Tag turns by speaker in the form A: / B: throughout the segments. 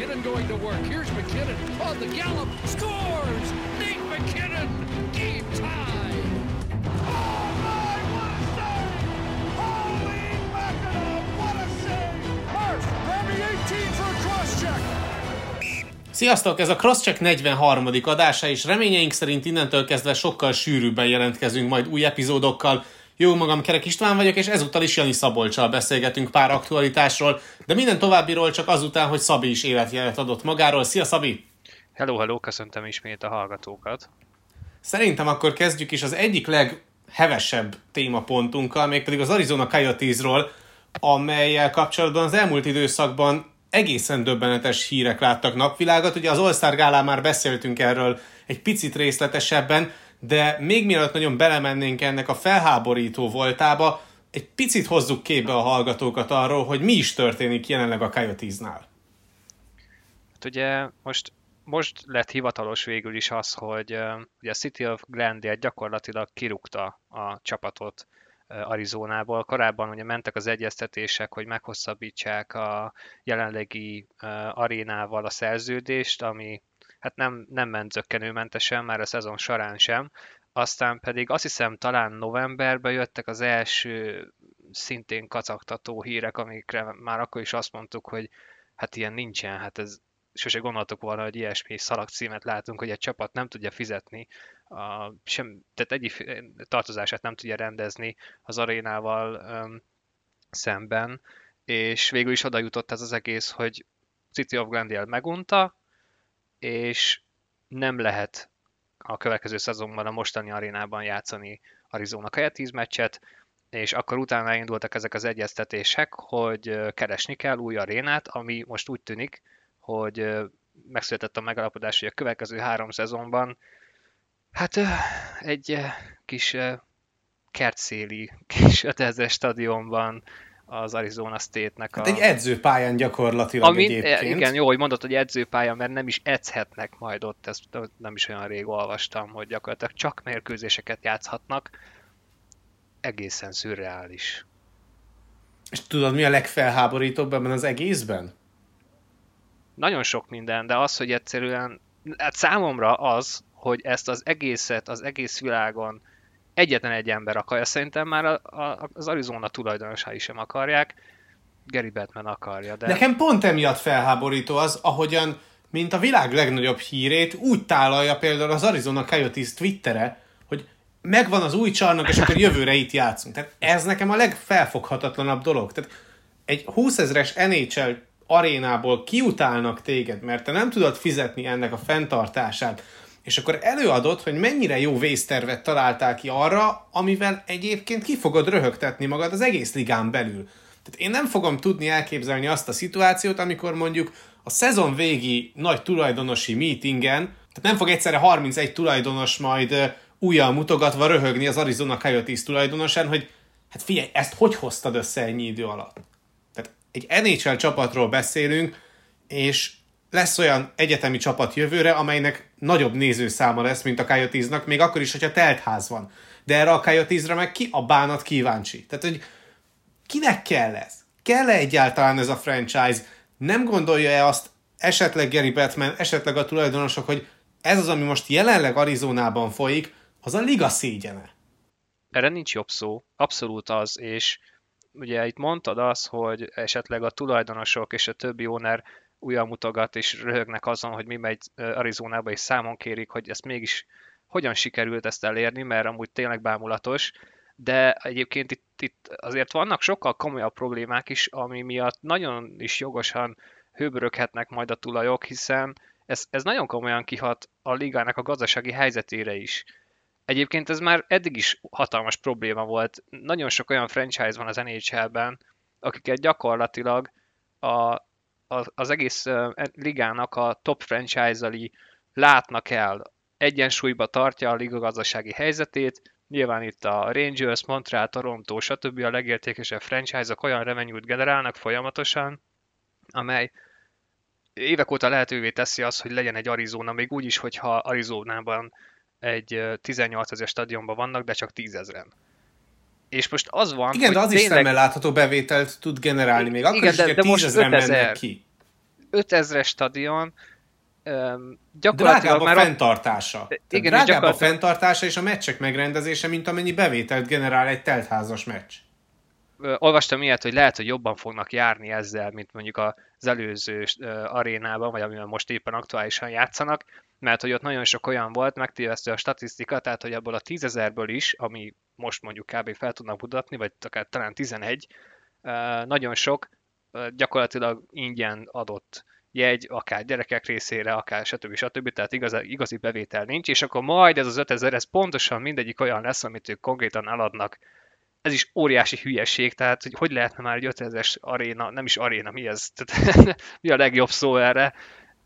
A: McKinnon going to work. Here's McKinnon on the gallop. Scores! Nate McKinnon! Game tie!
B: Oh my, what a save! Holy mackerel, what a save! Grab me 18 for a cross-check!
C: Sziasztok! Ez a Crosscheck 43. adása, és reményeink szerint innentől kezdve sokkal sűrűbben jelentkezünk majd új epizódokkal. Jó magam, Kerek István vagyok, és ezúttal is Jani Szabolcsal beszélgetünk pár aktualitásról, de minden továbbiról csak azután, hogy Szabi is életjelet adott magáról. Szia Szabi!
D: Hello, hello, köszöntöm ismét a hallgatókat.
C: Szerintem akkor kezdjük is az egyik leghevesebb témapontunkkal, mégpedig az Arizona Coyotes-ról, amelyel kapcsolatban az elmúlt időszakban egészen döbbenetes hírek láttak napvilágot. Ugye az All-Star Gálán már beszéltünk erről egy picit részletesebben, de még mielőtt nagyon belemennénk ennek a felháborító voltába, egy picit hozzuk képbe a hallgatókat arról, hogy mi is történik jelenleg a Coyotes-nál.
D: Hát ugye most, most lett hivatalos végül is az, hogy ugye a City of Glendale gyakorlatilag kirúgta a csapatot Arizonából. Korábban ugye mentek az egyeztetések, hogy meghosszabbítsák a jelenlegi arénával a szerződést, ami hát nem, nem ment zöggenőmentesen, már a szezon során sem. Aztán pedig azt hiszem talán novemberben jöttek az első szintén kacagtató hírek, amikre már akkor is azt mondtuk, hogy hát ilyen nincsen, hát ez sose gondoltuk volna, hogy ilyesmi szalagcímet látunk, hogy egy csapat nem tudja fizetni, a, sem, tehát egyik tartozását nem tudja rendezni az arénával öm, szemben, és végül is oda jutott ez az egész, hogy City of Glendale megunta, és nem lehet a következő szezonban a mostani arénában játszani Arizona Coyotes meccset, és akkor utána indultak ezek az egyeztetések, hogy keresni kell új arénát, ami most úgy tűnik, hogy megszületett a megalapodás, hogy a következő három szezonban hát egy kis kertszéli kis 5000 stadionban az Arizona State-nek
C: hát a... egy edzőpályán gyakorlatilag Ami, egyébként.
D: Igen, jó, hogy mondod, hogy edzőpálya, mert nem is edzhetnek majd ott, ezt nem is olyan rég olvastam, hogy gyakorlatilag csak mérkőzéseket játszhatnak. Egészen szürreális.
C: És tudod, mi a legfelháborítóbb ebben az egészben?
D: Nagyon sok minden, de az, hogy egyszerűen, hát számomra az, hogy ezt az egészet, az egész világon egyetlen egy ember akarja, szerintem már a, a, az Arizona tulajdonosai sem akarják, Gary Batman akarja. De...
C: Nekem pont emiatt felháborító az, ahogyan, mint a világ legnagyobb hírét, úgy tálalja például az Arizona Coyotes Twittere, hogy megvan az új csarnok, és akkor jövőre itt játszunk. Tehát ez nekem a legfelfoghatatlanabb dolog. Tehát egy 20 ezres NHL arénából kiutálnak téged, mert te nem tudod fizetni ennek a fenntartását, és akkor előadod, hogy mennyire jó vésztervet találtál ki arra, amivel egyébként ki fogod röhögtetni magad az egész ligán belül. Tehát én nem fogom tudni elképzelni azt a szituációt, amikor mondjuk a szezon végi nagy tulajdonosi meetingen, tehát nem fog egyszerre 31 tulajdonos majd újjal mutogatva röhögni az Arizona Coyotes tulajdonosán, hogy hát figyelj, ezt hogy hoztad össze ennyi idő alatt? Tehát egy NHL csapatról beszélünk, és lesz olyan egyetemi csapat jövőre, amelynek nagyobb nézőszáma lesz, mint a Coyotes-nak, még akkor is, hogyha teltház van. De erre a coyotes meg ki a bánat kíváncsi. Tehát, hogy kinek kell ez? Kell-e egyáltalán ez a franchise? Nem gondolja-e azt esetleg Gary Batman, esetleg a tulajdonosok, hogy ez az, ami most jelenleg Arizonában folyik, az a liga szégyene?
D: Erre nincs jobb szó. Abszolút az, és ugye itt mondtad az, hogy esetleg a tulajdonosok és a többi owner újra mutogat, és röhögnek azon, hogy mi megy Arizonába, és számon kérik, hogy ezt mégis hogyan sikerült ezt elérni, mert amúgy tényleg bámulatos, de egyébként itt, itt azért vannak sokkal komolyabb problémák is, ami miatt nagyon is jogosan hőböröghetnek majd a tulajok, hiszen ez, ez nagyon komolyan kihat a ligának a gazdasági helyzetére is. Egyébként ez már eddig is hatalmas probléma volt. Nagyon sok olyan franchise van az NHL-ben, akiket gyakorlatilag a, az egész ligának a top franchise-ali látnak el, egyensúlyba tartja a liga gazdasági helyzetét, Nyilván itt a Rangers, Montreal, Toronto, stb. a legértékesebb franchise-ok olyan revenue generálnak folyamatosan, amely évek óta lehetővé teszi azt, hogy legyen egy Arizona, még úgy is, hogyha Arizonában egy 18 ezer stadionban vannak, de csak 10 ezeren. És most az van,
C: Igen, de az tényleg... is szemmel látható bevételt tud generálni, még akkor igen, is, de, de most 10 mennek ki.
D: 5000-es stadion, öm,
C: Drágább
D: gyakorlatilag
C: a
D: már a,
C: fenntartása.
D: Igen,
C: drágább a
D: gyakorlatilag-
C: fenntartása és a meccsek megrendezése, mint amennyi bevételt generál egy teltházas meccs.
D: ö, olvastam ilyet, hogy lehet, hogy jobban fognak járni ezzel, mint mondjuk az előző arénában, vagy amiben most éppen aktuálisan játszanak, mert hogy ott nagyon sok olyan volt, megtévesztő a statisztika, tehát hogy abból a tízezerből is, ami most mondjuk kb. fel tudnak mutatni, vagy akár talán 11, ö, nagyon sok gyakorlatilag ingyen adott jegy, akár gyerekek részére, akár stb. stb. Tehát igazi, igazi bevétel nincs, és akkor majd ez az 5000, ez pontosan mindegyik olyan lesz, amit ők konkrétan eladnak ez is óriási hülyeség, tehát hogy hogy lehetne már egy 5000-es aréna, nem is aréna, mi ez? Tehát, mi a legjobb szó erre?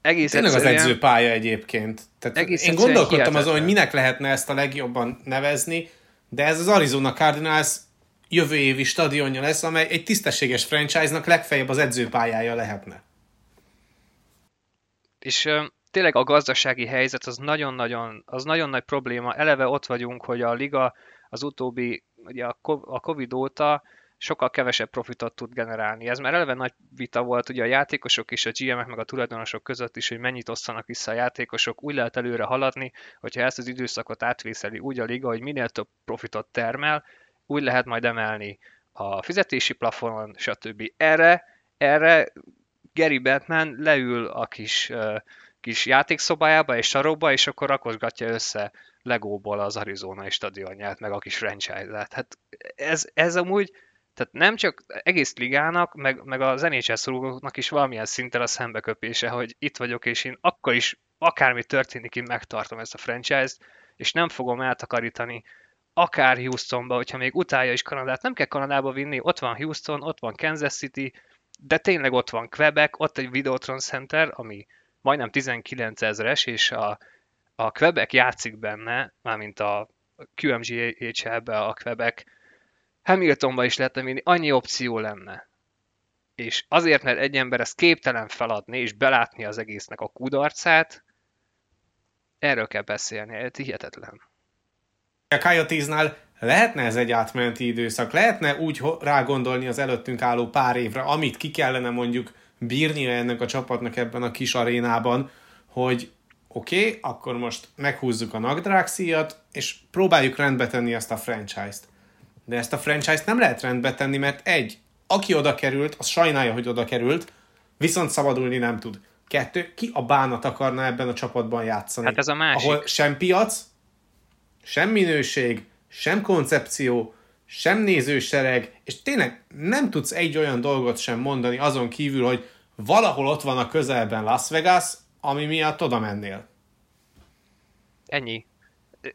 D: Egész
C: Tényleg az
D: egyszerűen,
C: edzőpálya egyébként. Tehát
D: Egész
C: én gondolkodtam azon, hogy minek lehetne ezt a legjobban nevezni, de ez az Arizona Cardinals jövő évi stadionja lesz, amely egy tisztességes franchise-nak legfeljebb az edzőpályája lehetne.
D: és tényleg a gazdasági helyzet az nagyon-nagyon, az nagyon nagy probléma. Eleve ott vagyunk, hogy a liga az utóbbi, ugye a co- a Covid óta sokkal kevesebb profitot tud generálni. Ez már eleve nagy vita volt ugye a játékosok és a GM-ek meg a tulajdonosok között is, hogy mennyit osszanak vissza a játékosok. Úgy lehet előre haladni, hogyha ezt az időszakot átvészeli úgy a liga, hogy minél több profitot termel, úgy lehet majd emelni a fizetési plafonon, stb. Erre, erre Gary Batman leül a kis, kis játékszobájába és sarokba, és akkor rakosgatja össze Legóból az Arizona stadionját, meg a kis franchise-át. Hát ez, ez amúgy, tehát nem csak egész ligának, meg, meg a NHL szorulóknak is valamilyen szinten a szembeköpése, hogy itt vagyok, és én akkor is, akármi történik, én megtartom ezt a franchise-t, és nem fogom eltakarítani akár Houstonba, hogyha még utálja is Kanadát, nem kell Kanadába vinni, ott van Houston, ott van Kansas City, de tényleg ott van Quebec, ott egy Videotron Center, ami majdnem 19 ezeres, és a, a Quebec játszik benne, mármint a QMGHL-be a Quebec, Hamiltonba is lehetne vinni, annyi opció lenne. És azért, mert egy ember ezt képtelen feladni, és belátni az egésznek a kudarcát, erről kell beszélni, ez hihetetlen.
C: A Coyotes-nál lehetne ez egy átmeneti időszak, lehetne úgy rágondolni az előttünk álló pár évre, amit ki kellene mondjuk bírnia ennek a csapatnak ebben a kis arénában, hogy oké, okay, akkor most meghúzzuk a nagdrágszíjat, és próbáljuk rendbe tenni ezt a franchise-t. De ezt a franchise-t nem lehet rendbe tenni, mert egy, aki oda került, az sajnálja, hogy oda került, viszont szabadulni nem tud. Kettő, ki a bánat akarna ebben a csapatban játszani?
D: Hát ez a másik.
C: Ahol sem piac, sem minőség, sem koncepció, sem nézősereg, és tényleg nem tudsz egy olyan dolgot sem mondani azon kívül, hogy valahol ott van a közelben Las Vegas, ami miatt oda mennél.
D: Ennyi.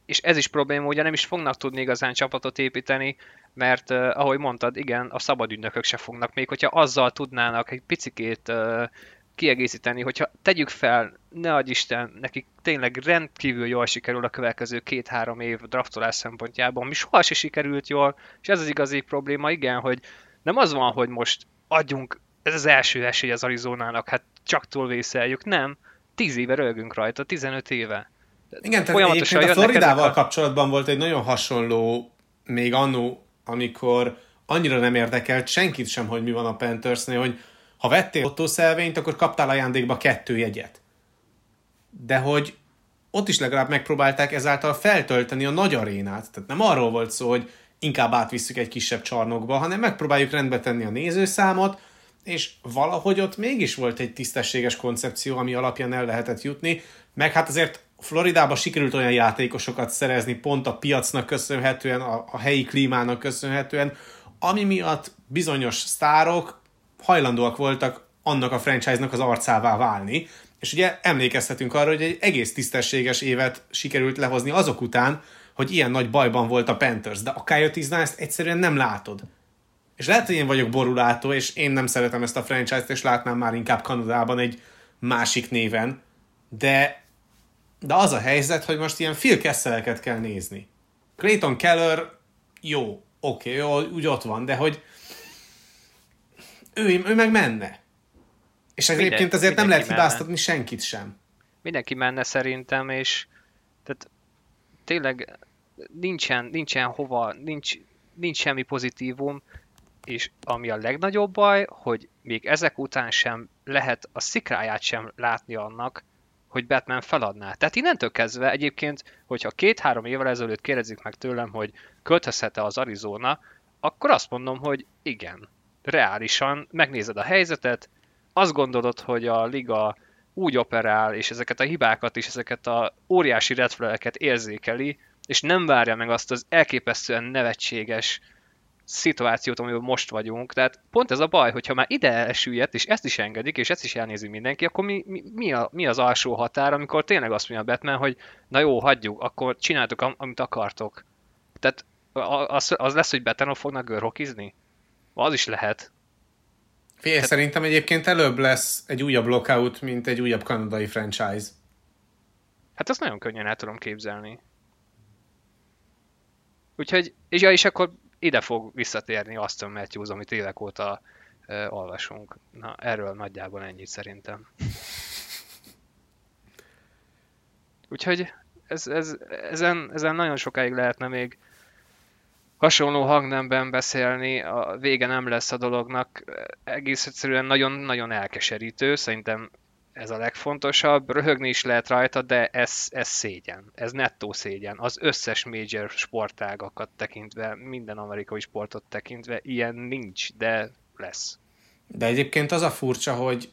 D: És ez is probléma, ugye nem is fognak tudni igazán csapatot építeni, mert uh, ahogy mondtad, igen, a szabad ügynökök se fognak, még hogyha azzal tudnának egy picikét uh, kiegészíteni, hogyha tegyük fel, ne adj Isten, nekik tényleg rendkívül jól sikerül a következő két-három év draftolás szempontjából, mi soha se sikerült jól, és ez az igazi probléma, igen, hogy nem az van, hogy most adjunk, ez az első esély az Arizonának, hát csak túlvészeljük, nem, 10 éve rögünk rajta, 15 éve.
C: Igen, tehát
D: Folyamatosan
C: a Floridával
D: ezek a-
C: kapcsolatban volt egy nagyon hasonló, még annó, amikor annyira nem érdekelt senkit sem, hogy mi van a Panthersnél, hogy ha vettél ottószelvényt, akkor kaptál ajándékba kettő jegyet. De hogy ott is legalább megpróbálták ezáltal feltölteni a nagy arénát. Tehát nem arról volt szó, hogy inkább átvisszük egy kisebb csarnokba, hanem megpróbáljuk rendbe tenni a nézőszámot, és valahogy ott mégis volt egy tisztességes koncepció, ami alapján el lehetett jutni, meg hát azért Floridába sikerült olyan játékosokat szerezni pont a piacnak köszönhetően, a, a helyi klímának köszönhetően, ami miatt bizonyos sztárok hajlandóak voltak annak a franchise-nak az arcává válni, és ugye emlékezhetünk arra, hogy egy egész tisztességes évet sikerült lehozni azok után, hogy ilyen nagy bajban volt a Panthers, de a Coyotes-nál ezt egyszerűen nem látod. És lehet, hogy én vagyok borulátó, és én nem szeretem ezt a franchise-t, és látnám már inkább Kanadában egy másik néven, de, de az a helyzet, hogy most ilyen Phil Kesseleket kell nézni. Clayton Keller, jó, oké, okay, jó, úgy ott van, de hogy ő, ő meg menne. És
D: Minden-
C: egyébként azért nem lehet hibáztatni senkit sem.
D: mindenki menne szerintem, és tehát tényleg nincsen, nincsen hova, nincs, nincs semmi pozitívum, és ami a legnagyobb baj, hogy még ezek után sem lehet a szikráját sem látni annak, hogy Batman feladná. Tehát innentől kezdve egyébként, hogyha két-három évvel ezelőtt kérdezik meg tőlem, hogy költözhet-e az Arizona, akkor azt mondom, hogy igen. Reálisan megnézed a helyzetet, azt gondolod, hogy a liga úgy operál, és ezeket a hibákat és ezeket a óriási redflageket érzékeli, és nem várja meg azt az elképesztően nevetséges szituációt, amiben most vagyunk. Tehát pont ez a baj, hogyha már ide elsüllyedt, és ezt is engedik, és ezt is elnézi mindenki, akkor mi, mi, mi, a, mi az alsó határ, amikor tényleg azt mondja a Batman, hogy na jó, hagyjuk, akkor csináltuk, amit akartok. Tehát az, az lesz, hogy Batman fognak görhokizni? Az is lehet.
C: Fél, Tehát... szerintem egyébként előbb lesz egy újabb lockout, mint egy újabb kanadai franchise.
D: Hát azt nagyon könnyen el tudom képzelni. Úgyhogy, és, ja, és akkor ide fog visszatérni Aston Matthews, amit évek óta uh, olvasunk. Na, erről nagyjából ennyit szerintem. Úgyhogy ez, ez, ezen, ezen nagyon sokáig lehetne még hasonló hangnemben beszélni, a vége nem lesz a dolognak. Egész egyszerűen nagyon-nagyon elkeserítő, szerintem ez a legfontosabb, röhögni is lehet rajta, de ez, ez szégyen, ez nettó szégyen. Az összes major sportágakat tekintve, minden amerikai sportot tekintve, ilyen nincs, de lesz.
C: De egyébként az a furcsa, hogy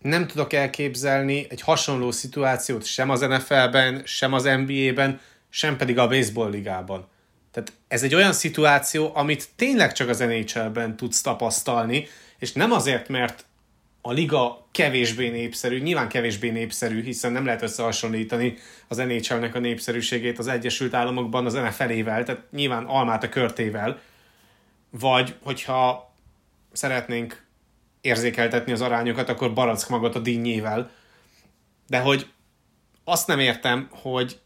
C: nem tudok elképzelni egy hasonló szituációt sem az NFL-ben, sem az NBA-ben, sem pedig a baseball ligában. Tehát ez egy olyan szituáció, amit tényleg csak az NHL-ben tudsz tapasztalni, és nem azért, mert a liga kevésbé népszerű, nyilván kevésbé népszerű, hiszen nem lehet összehasonlítani az NHL-nek a népszerűségét az Egyesült Államokban az NFL-ével, tehát nyilván almát a körtével, vagy hogyha szeretnénk érzékeltetni az arányokat, akkor barack magot a dinnyével. De hogy azt nem értem, hogy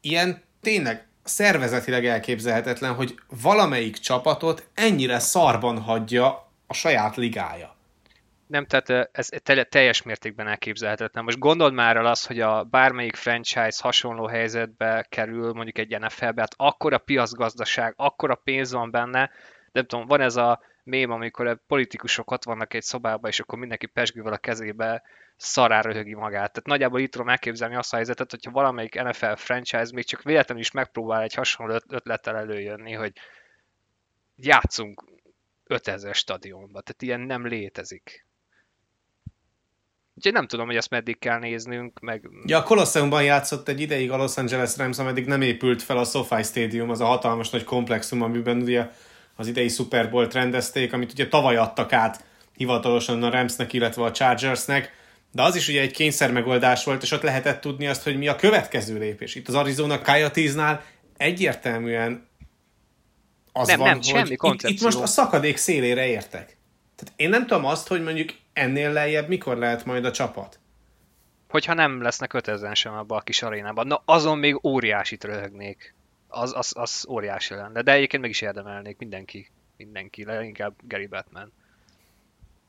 C: ilyen tényleg szervezetileg elképzelhetetlen, hogy valamelyik csapatot ennyire szarban hagyja a saját ligája.
D: Nem, tehát ez teljes mértékben elképzelhetetlen. Most gondold már el azt, hogy a bármelyik franchise hasonló helyzetbe kerül, mondjuk egy NFL-be, hát akkora piacgazdaság, akkora pénz van benne, nem tudom, van ez a mém, amikor a politikusok ott vannak egy szobában, és akkor mindenki pesgővel a kezébe szarára röhögi magát. Tehát nagyjából itt tudom elképzelni azt a helyzetet, hogyha valamelyik NFL franchise még csak véletlenül is megpróbál egy hasonló ötlettel előjönni, hogy játszunk 5000 stadionba. Tehát ilyen nem létezik. Úgyhogy nem tudom, hogy ezt meddig kell néznünk, meg...
C: Ja, a Colosseumban játszott egy ideig a Los Angeles Rams, ameddig nem épült fel a SoFi Stadium, az a hatalmas nagy komplexum, amiben ugye az idei Super Bowl rendezték, amit ugye tavaly adtak át hivatalosan a Ramsnek, illetve a Chargersnek, de az is ugye egy kényszer megoldás volt, és ott lehetett tudni azt, hogy mi a következő lépés. Itt az Arizona Coyotes-nál egyértelműen az
D: nem,
C: van,
D: nem,
C: hogy
D: semmi
C: itt, itt most a szakadék szélére értek. Tehát én nem tudom azt, hogy mondjuk ennél lejjebb mikor lehet majd a csapat.
D: Hogyha nem lesznek 5000 sem abban a kis arénában. Na azon még óriásit röhögnék. Az, az, az óriási lenne. De egyébként meg is érdemelnék mindenki. Mindenki, leginkább Gary Batman.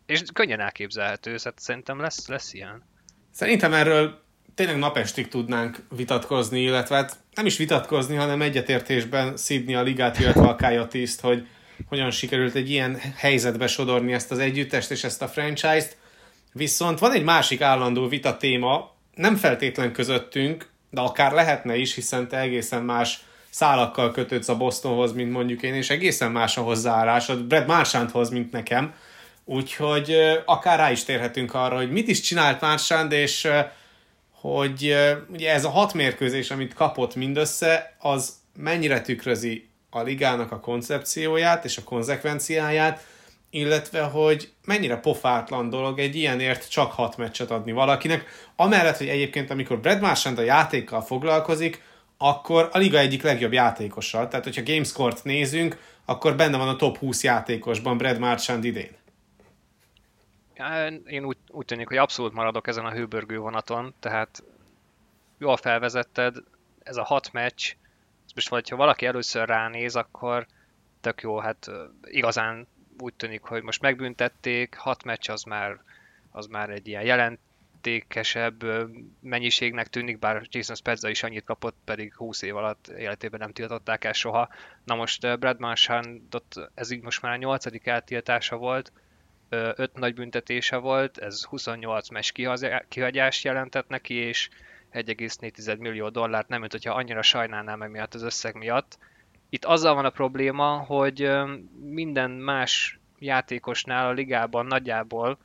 D: És könnyen elképzelhető, szóval szerintem lesz, lesz ilyen.
C: Szerintem erről tényleg napestig tudnánk vitatkozni, illetve hát nem is vitatkozni, hanem egyetértésben szídni a ligát, illetve a Coyotes-t, hogy hogyan sikerült egy ilyen helyzetbe sodorni ezt az együttest és ezt a franchise-t. Viszont van egy másik állandó vita téma, nem feltétlen közöttünk, de akár lehetne is, hiszen te egészen más szálakkal kötődsz a Bostonhoz, mint mondjuk én, és egészen más a hozzáállásod Brad Marchanthoz, mint nekem. Úgyhogy akár rá is térhetünk arra, hogy mit is csinált Marchand, és hogy ugye ez a hat mérkőzés, amit kapott mindössze, az mennyire tükrözi a ligának a koncepcióját és a konzekvenciáját, illetve hogy mennyire pofátlan dolog egy ilyenért csak hat meccset adni valakinek, amellett, hogy egyébként amikor Brad Marchand a játékkal foglalkozik, akkor a liga egyik legjobb játékosa. Tehát, hogyha Gamescore-t nézünk, akkor benne van a top 20 játékosban Brad Marchand idén.
D: Én úgy, úgy tűnik, hogy abszolút maradok ezen a hőbörgő vonaton, tehát jól felvezetted, ez a hat meccs, most vagy ha valaki először ránéz, akkor tök jó, hát igazán úgy tűnik, hogy most megbüntették, hat meccs az már, az már egy ilyen jelentékesebb mennyiségnek tűnik, bár Jason Spezza is annyit kapott, pedig 20 év alatt életében nem tiltották el soha. Na most Brad Marchandot, ez így most már a nyolcadik eltiltása volt, öt nagy büntetése volt, ez 28 mes kihagyást jelentett neki, és 1,4 millió dollárt, nem mint hogyha annyira sajnálná meg miatt az összeg miatt. Itt azzal van a probléma, hogy minden más játékosnál a ligában nagyjából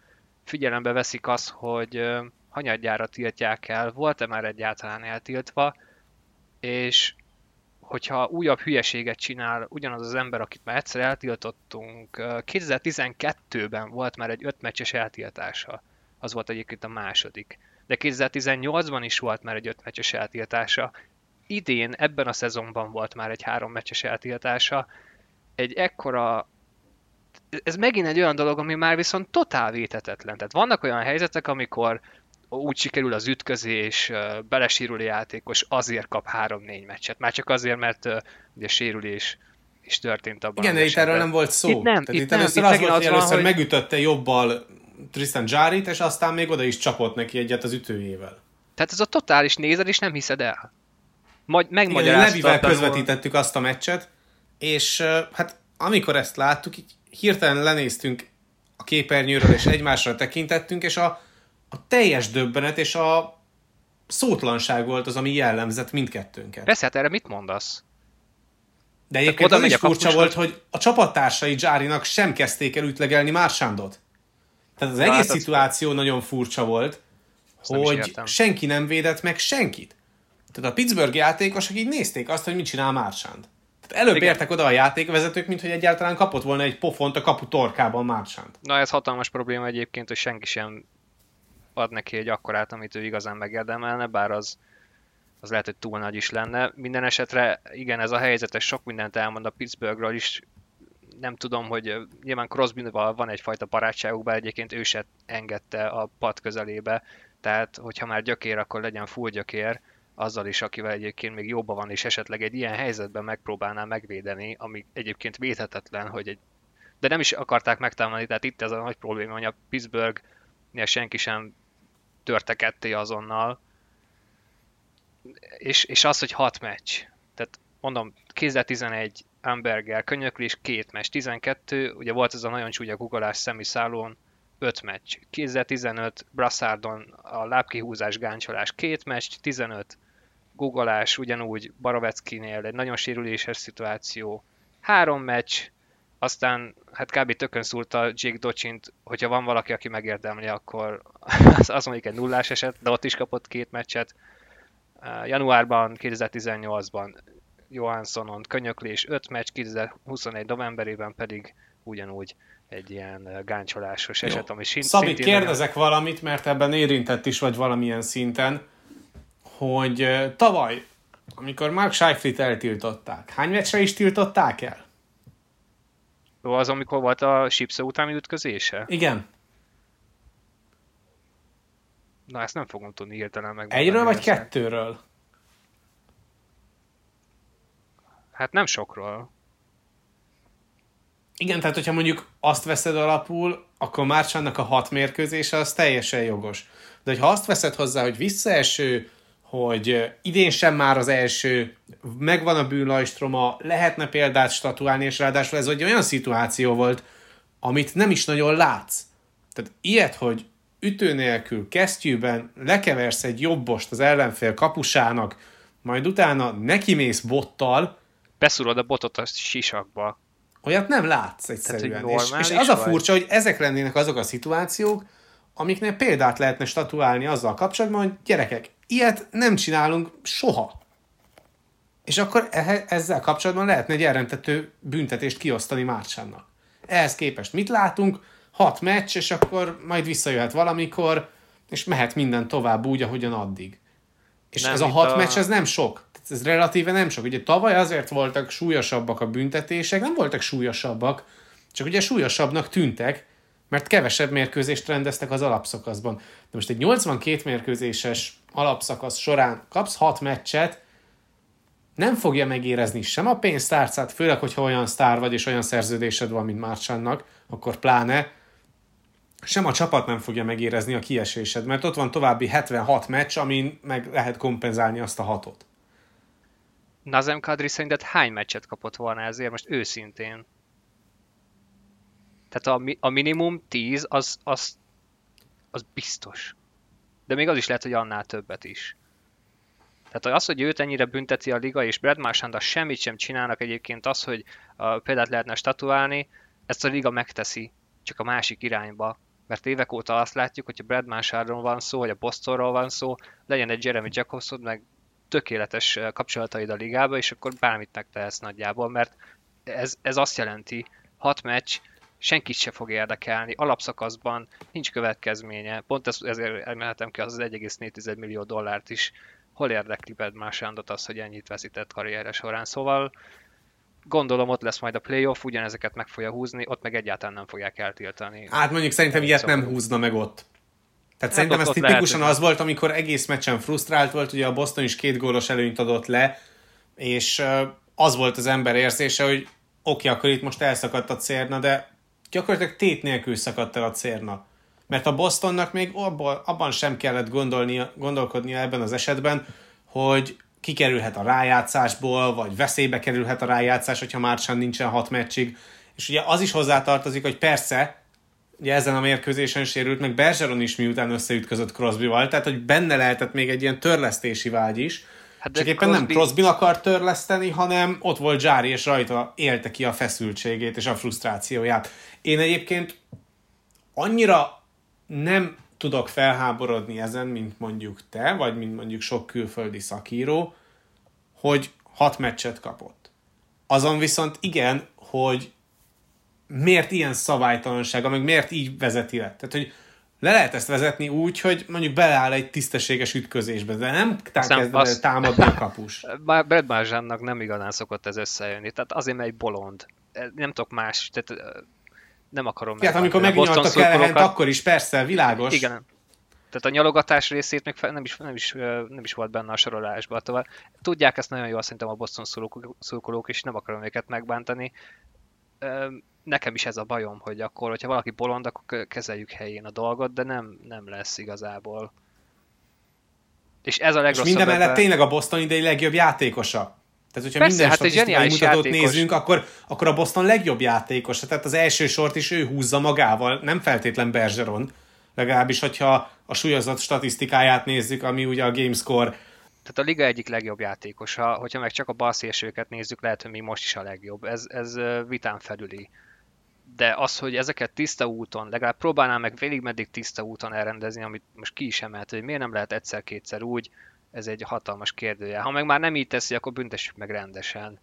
D: figyelembe veszik azt, hogy hanyadjára tiltják el, volt-e már egyáltalán eltiltva, és hogyha újabb hülyeséget csinál ugyanaz az ember, akit már egyszer eltiltottunk, 2012-ben volt már egy 5 meccses eltiltása, az volt egyébként a második. De 2018-ban is volt már egy 5 meccses eltiltása. Idén, ebben a szezonban volt már egy 3 meccses eltiltása. Egy ekkora ez megint egy olyan dolog, ami már viszont totál vétetetlen. Tehát vannak olyan helyzetek, amikor úgy sikerül az ütközés, belesírul a játékos, azért kap 3-4 meccset. Már csak azért, mert ugye sérülés is történt abban.
C: Igen, de itt erről nem volt szó.
D: Itt nem,
C: Tehát
D: itt,
C: itt először
D: itt
C: az volt, hogy először
D: hogy...
C: megütötte jobbal Tristan Jarit, és aztán még oda is csapott neki egyet az ütőjével.
D: Tehát ez a totális nézed, és nem hiszed el. Majd
C: Igen,
D: megmagyaráztatlanul...
C: Levivel közvetítettük azt a meccset, és hát amikor ezt láttuk, így hirtelen lenéztünk a képernyőről, és egymásra tekintettünk, és a, a teljes döbbenet és a szótlanság volt az, ami jellemzett mindkettőnket.
D: Persze, hát erre mit mondasz?
C: De egyébként az is furcsa volt, hogy a csapattársai Járinak sem kezdték el ütlegelni Mársándot. Tehát az egész
D: hát az-
C: szituáció nagyon furcsa volt,
D: is
C: hogy senki nem védett meg senkit. Tehát a Pittsburgh játékosok így nézték azt, hogy mit csinál Mársánd. Tehát előbb
D: Igen.
C: értek oda a játékvezetők, mint hogy egyáltalán kapott volna egy pofont a kapu torkában Mársánd.
D: Na ez hatalmas probléma egyébként, hogy senki sem ad neki egy akkorát, amit ő igazán megérdemelne, bár az, az lehet, hogy túl nagy is lenne. Minden esetre igen, ez a helyzet, ez sok mindent elmond a Pittsburghről is. Nem tudom, hogy nyilván Crosby-val van egyfajta barátságuk, bár egyébként ő se engedte a pad közelébe, tehát hogyha már gyökér, akkor legyen full gyökér, azzal is, akivel egyébként még jobban van, és esetleg egy ilyen helyzetben megpróbálná megvédeni, ami egyébként védhetetlen, hogy egy de nem is akarták megtámadni, tehát itt ez a nagy probléma, hogy a Pittsburgh senki sem törte ketté azonnal, és, és az, hogy 6 meccs. Tehát mondom, 2011 Amberger, könyöklés, két meccs, 12, ugye volt ez a nagyon csúnya guggolás Szemi Szálón, 5 meccs. 2015 Brassardon a lábkihúzás, gáncsolás, két meccs, 15 guggolás, ugyanúgy Baroveckinél egy nagyon sérüléses szituáció, három meccs, aztán hát kb. tökön szúrta Jake Docsint, hogyha van valaki, aki megérdemli, akkor az, az mondjuk egy nullás eset, de ott is kapott két meccset. Januárban, 2018-ban Johanssonon könyöklés 5 meccs, 2021 novemberében pedig ugyanúgy egy ilyen gáncsolásos eset, ami sin-
C: Szabi,
D: szintén
C: kérdezek valamit, mert ebben érintett is vagy valamilyen szinten, hogy tavaly, amikor Mark Scheiflit eltiltották, hány meccsre is tiltották el?
D: Nagyon... Az, amikor volt a Sipsze utáni ütközése?
C: Igen.
D: Na, ezt nem fogom tudni hirtelen meg.
C: Egyről vagy kettőről?
D: Hát nem sokról.
C: Igen, tehát hogyha mondjuk azt veszed alapul, akkor Márcsannak a hat mérkőzése az teljesen jogos. De ha azt veszed hozzá, hogy visszaeső, hogy idén sem már az első, megvan a bűnlajstroma, lehetne példát statuálni, és ráadásul ez egy olyan szituáció volt, amit nem is nagyon látsz. Tehát ilyet, hogy ütő nélkül, kesztyűben lekeversz egy jobbost az ellenfél kapusának, majd utána nekimész bottal,
D: Beszúrod a botot a sisakba.
C: Olyat nem látsz egyszerűen.
D: hogy
C: és, és az a
D: vagy?
C: furcsa, hogy ezek lennének azok a szituációk, amiknél példát lehetne statuálni azzal kapcsolatban, hogy gyerekek, ilyet nem csinálunk soha. És akkor ezzel kapcsolatban lehetne egy elrentető büntetést kiosztani Márcsánnak. Ehhez képest mit látunk? Hat meccs, és akkor majd visszajöhet valamikor, és mehet minden tovább úgy, ahogyan addig. És
D: Nem,
C: ez a hat
D: a-
C: meccs, ez nem sok. Ez relatíve nem sok. Ugye tavaly azért voltak súlyosabbak a büntetések, nem voltak súlyosabbak, csak ugye súlyosabbnak tűntek, mert kevesebb mérkőzést rendeztek az alapszakaszban. De most egy 82 mérkőzéses alapszakasz során kapsz 6 meccset, nem fogja megérezni sem a pénztárcát, főleg, hogyha olyan sztár vagy, és olyan szerződésed van, mint Márcsánnak, akkor pláne, sem a csapat nem fogja megérezni a kiesésed, mert ott van további 76 meccs, amin meg lehet kompenzálni azt a hatot.
D: Nazem Kadri szerinted hány meccset kapott volna ezért? Most őszintén. Tehát a, a minimum 10 az, az, az biztos. De még az is lehet, hogy annál többet is. Tehát az, hogy őt ennyire bünteti a liga, és Brad Marchand semmit sem csinálnak egyébként az, hogy a példát lehetne statuálni, ezt a liga megteszi, csak a másik irányba. Mert évek óta azt látjuk, a Brad Marchandról van szó, vagy a Bostonról van szó, legyen egy Jeremy Jacobson, meg tökéletes kapcsolataid a ligába, és akkor bármit megtehetsz nagyjából, mert ez, ez azt jelenti, hat meccs, senkit se fog érdekelni, alapszakaszban nincs következménye, pont ez, ezért emelhetem ki az 1,4 millió dollárt is, hol érdekli Brad Marchandot az, hogy ennyit veszített karrieres során, szóval gondolom ott lesz majd a playoff, ugyanezeket meg fogja húzni, ott meg egyáltalán nem fogják eltiltani.
C: Hát mondjuk szerintem ilyet nem húzna meg ott. Tehát hát szerintem ez tipikusan lehet, az volt, amikor egész meccsen frusztrált volt, ugye a Boston is két gólos előnyt adott le, és az volt az ember érzése, hogy oké, okay, akkor itt most elszakadt a cérna, de gyakorlatilag tét nélkül szakadt el a cérna. Mert a Bostonnak még abban, abban sem kellett gondolnia, gondolkodnia ebben az esetben, hogy kikerülhet a rájátszásból, vagy veszélybe kerülhet a rájátszás, hogyha már sem nincsen hat meccsig. És ugye az is hozzátartozik, hogy persze, ugye ezen a mérkőzésen sérült, meg Bergeron is miután összeütközött Crosbyval, tehát hogy benne lehetett még egy ilyen törlesztési vágy is, Hát Csak éppen Crosby... nem Crosby akar törleszteni, hanem ott volt Zsári, és rajta élte ki a feszültségét és a frusztrációját. Én egyébként annyira nem tudok felháborodni ezen, mint mondjuk te, vagy mint mondjuk sok külföldi szakíró, hogy hat meccset kapott. Azon viszont igen, hogy miért ilyen szabálytalansága, meg miért így vezeti le. Tehát, hogy le lehet ezt vezetni úgy, hogy mondjuk beleáll egy tisztességes ütközésbe, de nem kezd az... támadni a kapus.
D: Brad Marzsánnak nem igazán szokott ez összejönni, tehát azért, mert egy bolond. Nem tudok más, tehát nem akarom
C: meg. Hát amikor megnyaltak el, akkor is persze, világos.
D: Igen. Tehát a nyalogatás részét még nem is, nem is, nem is volt benne a sorolásban. Tovább. Tudják ezt nagyon jól szerintem a Boston szurkolók, és nem akarom őket megbántani nekem is ez a bajom, hogy akkor, hogyha valaki bolond, akkor kezeljük helyén a dolgot, de nem, nem lesz igazából. És ez a legrosszabb.
C: És minden mellett tényleg a Boston idei legjobb játékosa. Tehát, hogyha Persze, minden hát statisztikai mutatót játékos. nézünk, akkor, akkor a Boston legjobb játékosa. Tehát az első sort is ő húzza magával, nem feltétlen Bergeron. Legalábbis, hogyha a súlyozott statisztikáját nézzük, ami ugye a Gamescore
D: tehát a liga egyik legjobb játékosa, hogyha meg csak a balszélsőket nézzük, lehet, hogy mi most is a legjobb. Ez, ez vitán felüli de az, hogy ezeket tiszta úton, legalább próbálnám meg végig meddig tiszta úton elrendezni, amit most ki is emelt, hogy miért nem lehet egyszer-kétszer úgy, ez egy hatalmas kérdője. Ha meg már nem így teszi, akkor büntessük meg rendesen.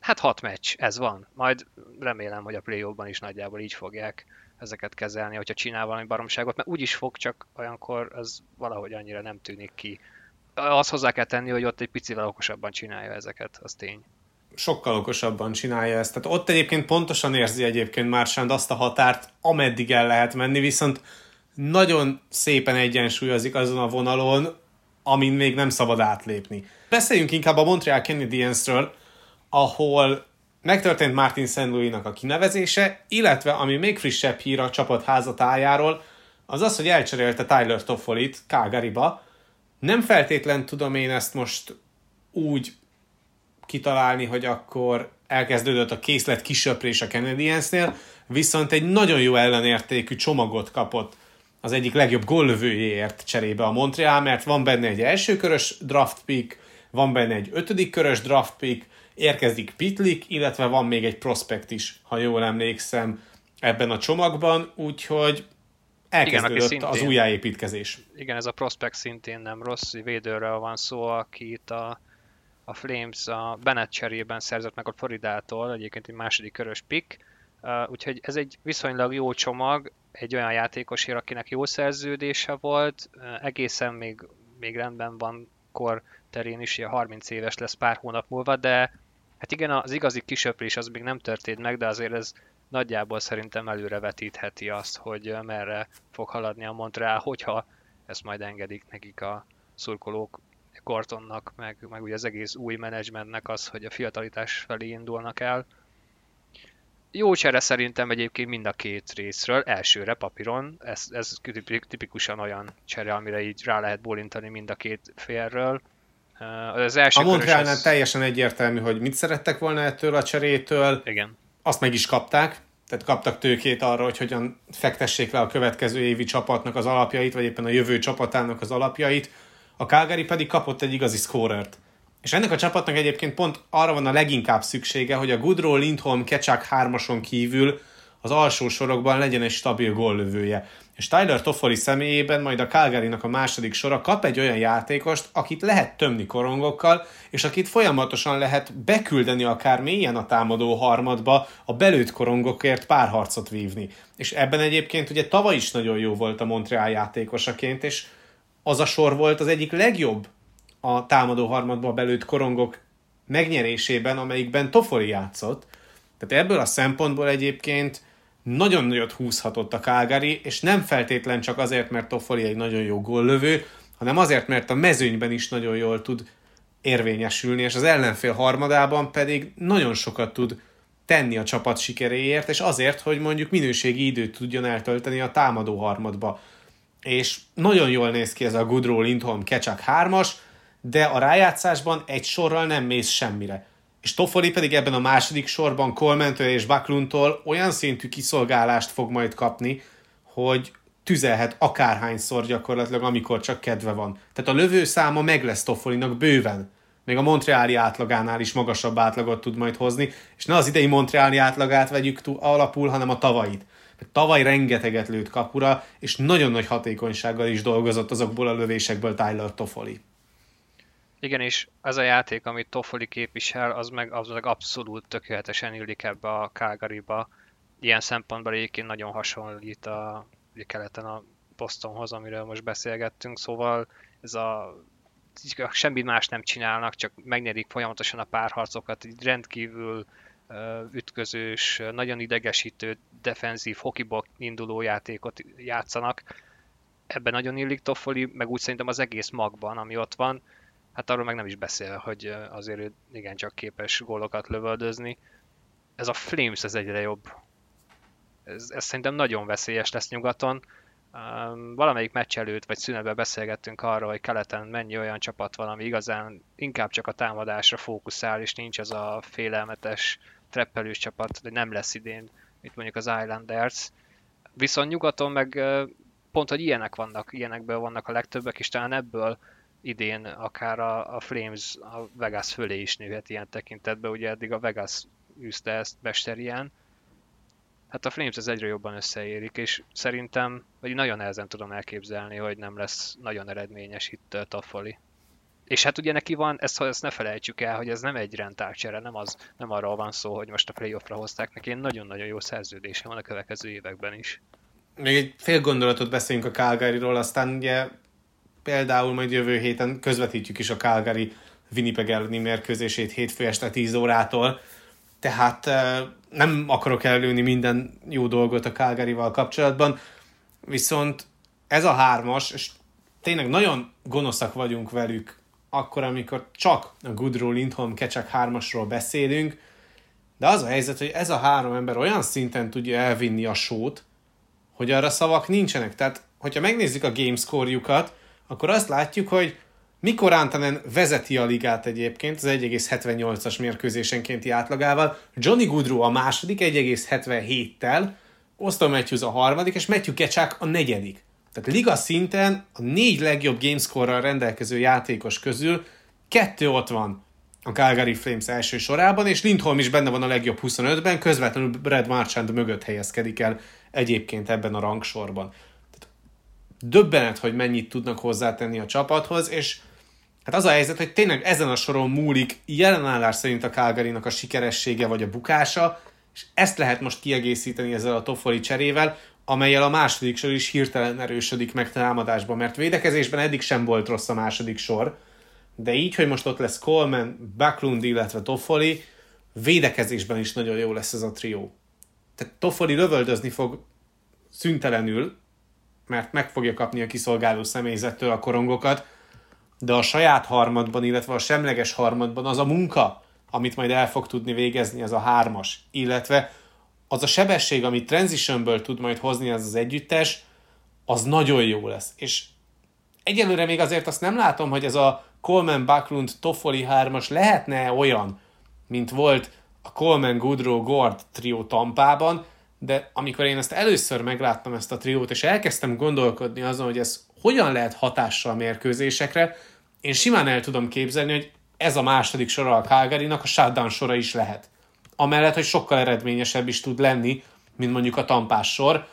D: Hát hat meccs, ez van. Majd remélem, hogy a play is nagyjából így fogják ezeket kezelni, hogyha csinál valami baromságot, mert úgy is fog, csak olyankor az valahogy annyira nem tűnik ki. Azt hozzá kell tenni, hogy ott egy picivel okosabban csinálja ezeket, az tény
C: sokkal okosabban csinálja ezt. Tehát ott egyébként pontosan érzi egyébként Marchand azt a határt, ameddig el lehet menni, viszont nagyon szépen egyensúlyozik azon a vonalon, amin még nem szabad átlépni. Beszéljünk inkább a Montreal Canadiensről, ahol megtörtént Martin St. Louis-nak a kinevezése, illetve ami még frissebb hír a csapat házatájáról, az az, hogy elcserélte Tyler Toffolit Calgaryba. Nem feltétlen tudom én ezt most úgy kitalálni, hogy akkor elkezdődött a készlet kisöprés a Canadiensnél, viszont egy nagyon jó ellenértékű csomagot kapott az egyik legjobb góllövőjéért cserébe a Montreal, mert van benne egy elsőkörös draft pick, van benne egy ötödik körös draft pick, érkezik Pitlik, illetve van még egy prospekt is, ha jól emlékszem, ebben a csomagban, úgyhogy elkezdődött Igen, szintén, az újjáépítkezés.
D: Igen, ez a prospekt szintén nem rossz, védőről van szó, akit a a Flames a Bennett cserében szerzett meg a Floridától, egyébként egy második körös pick, uh, úgyhogy ez egy viszonylag jó csomag, egy olyan játékosért, akinek jó szerződése volt, egészen még, még rendben van kor terén is, a 30 éves lesz pár hónap múlva, de hát igen, az igazi kisöprés az még nem történt meg, de azért ez nagyjából szerintem előrevetítheti azt, hogy merre fog haladni a Montreal, hogyha ezt majd engedik nekik a szurkolók Gortonnak, meg, meg ugye az egész új menedzsmentnek az, hogy a fiatalitás felé indulnak el. Jó csere szerintem egyébként mind a két részről, elsőre papíron, ez, ez tipikusan olyan csere, amire így rá lehet bólintani mind a két félről.
C: Az első a Montrealnál az... teljesen egyértelmű, hogy mit szerettek volna ettől a cserétől.
D: Igen.
C: Azt meg is kapták, tehát kaptak tőkét arra, hogy hogyan fektessék le a következő évi csapatnak az alapjait, vagy éppen a jövő csapatának az alapjait. A Calgary pedig kapott egy igazi scorert. És ennek a csapatnak egyébként pont arra van a leginkább szüksége, hogy a Goodrow, Lindholm, Kecsák hármason kívül az alsó sorokban legyen egy stabil góllövője. És Tyler Toffoli személyében majd a calgary a második sora kap egy olyan játékost, akit lehet tömni korongokkal, és akit folyamatosan lehet beküldeni akár mélyen a támadó harmadba, a belőtt korongokért párharcot vívni. És ebben egyébként ugye tavaly is nagyon jó volt a Montreal játékosaként, és az a sor volt az egyik legjobb a támadó harmadba belőtt korongok megnyerésében, amelyikben Toffoli játszott. Tehát ebből a szempontból egyébként nagyon nagyot húzhatott a Calgary, és nem feltétlen csak azért, mert Toffoli egy nagyon jó góllövő, hanem azért, mert a mezőnyben is nagyon jól tud érvényesülni, és az ellenfél harmadában pedig nagyon sokat tud tenni a csapat sikeréért, és azért, hogy mondjuk minőségi időt tudjon eltölteni a támadó harmadba. És nagyon jól néz ki ez a Goodrow Lindholm Kecsak 3-as, de a rájátszásban egy sorral nem mész semmire és Toffoli pedig ebben a második sorban Colmentől és Bakluntól olyan szintű kiszolgálást fog majd kapni, hogy tüzelhet akárhányszor gyakorlatilag, amikor csak kedve van. Tehát a lövőszáma meg lesz Toffolinak bőven. Még a Montreali átlagánál is magasabb átlagot tud majd hozni, és ne az idei Montreali átlagát vegyük alapul, hanem a tavait. Tavaly rengeteget lőtt kapura, és nagyon nagy hatékonysággal is dolgozott azokból a lövésekből Tyler Toffoli.
D: Igen, és az a játék, amit Toffoli képvisel, az meg, az meg abszolút tökéletesen illik ebbe a Calgary-ba. Ilyen szempontból egyébként nagyon hasonlít a keleten a Bostonhoz, amiről most beszélgettünk, szóval ez a semmi más nem csinálnak, csak megnyerik folyamatosan a párharcokat, így rendkívül ütközős, nagyon idegesítő, defenzív, hokiból induló játékot játszanak. Ebben nagyon illik Toffoli, meg úgy szerintem az egész magban, ami ott van hát arról meg nem is beszél, hogy azért ő igencsak képes gólokat lövöldözni. Ez a Flames ez egyre jobb. Ez, ez szerintem nagyon veszélyes lesz nyugaton. Um, valamelyik meccs előtt vagy szünetben beszélgettünk arról, hogy keleten mennyi olyan csapat van, ami igazán inkább csak a támadásra fókuszál, és nincs az a félelmetes treppelős csapat, de nem lesz idén, mint mondjuk az Islanders. Viszont nyugaton meg pont, hogy ilyenek vannak, ilyenekből vannak a legtöbbek, és talán ebből idén akár a, a Flames a Vegas fölé is nőhet ilyen tekintetben, ugye eddig a Vegas űzte ezt mesterien. Hát a Flames ez egyre jobban összeérik, és szerintem, vagy nagyon nehezen tudom elképzelni, hogy nem lesz nagyon eredményes itt uh, Toffoli. És hát ugye neki van, ezt, ezt ne felejtsük el, hogy ez nem egy rendtárcsere, nem, az, nem arról van szó, hogy most a playoffra hozták neki, nagyon-nagyon jó szerződése van a következő években is.
C: Még egy fél gondolatot beszéljünk a Calgary-ról, aztán ugye például majd jövő héten közvetítjük is a Calgary Winnipeg elleni mérkőzését hétfő este 10 órától, tehát nem akarok előni minden jó dolgot a Calgary-val kapcsolatban, viszont ez a hármas, és tényleg nagyon gonoszak vagyunk velük akkor, amikor csak a Goodrow Lindholm Kecsek hármasról beszélünk, de az a helyzet, hogy ez a három ember olyan szinten tudja elvinni a sót, hogy arra szavak nincsenek. Tehát, hogyha megnézzük a gamescore-jukat, akkor azt látjuk, hogy mikor Antanen vezeti a ligát egyébként az 1,78-as mérkőzésenkénti átlagával, Johnny Goodrow a második 1,77-tel, Austin Matthews a harmadik, és Matthew Kecsák a negyedik. Tehát liga szinten a négy legjobb gamescore-ral rendelkező játékos közül kettő ott van a Calgary Flames első sorában, és Lindholm is benne van a legjobb 25-ben, közvetlenül Brad Marchand mögött helyezkedik el egyébként ebben a rangsorban döbbenet, hogy mennyit tudnak hozzátenni a csapathoz, és hát az a helyzet, hogy tényleg ezen a soron múlik jelenállás szerint a calgary a sikeressége vagy a bukása, és ezt lehet most kiegészíteni ezzel a Toffoli cserével, amelyel a második sor is hirtelen erősödik meg támadásban, mert védekezésben eddig sem volt rossz a második sor, de így, hogy most ott lesz Coleman, Backlund, illetve Toffoli, védekezésben is nagyon jó lesz ez a trió. Tehát Toffoli lövöldözni fog szüntelenül, mert meg fogja kapni a kiszolgáló személyzettől a korongokat, de a saját harmadban, illetve a semleges harmadban az a munka, amit majd el fog tudni végezni, az a hármas, illetve az a sebesség, amit transitionből tud majd hozni az az együttes, az nagyon jó lesz. És egyelőre még azért azt nem látom, hogy ez a Coleman Bucklund Toffoli hármas lehetne olyan, mint volt a Coleman Goodrow Gord trió Tampában, de amikor én ezt először megláttam, ezt a triót, és elkezdtem gondolkodni azon, hogy ez hogyan lehet hatással mérkőzésekre, én simán el tudom képzelni, hogy ez a második sora a calgary a shutdown sora is lehet. Amellett, hogy sokkal eredményesebb is tud lenni, mint mondjuk a tampás sor,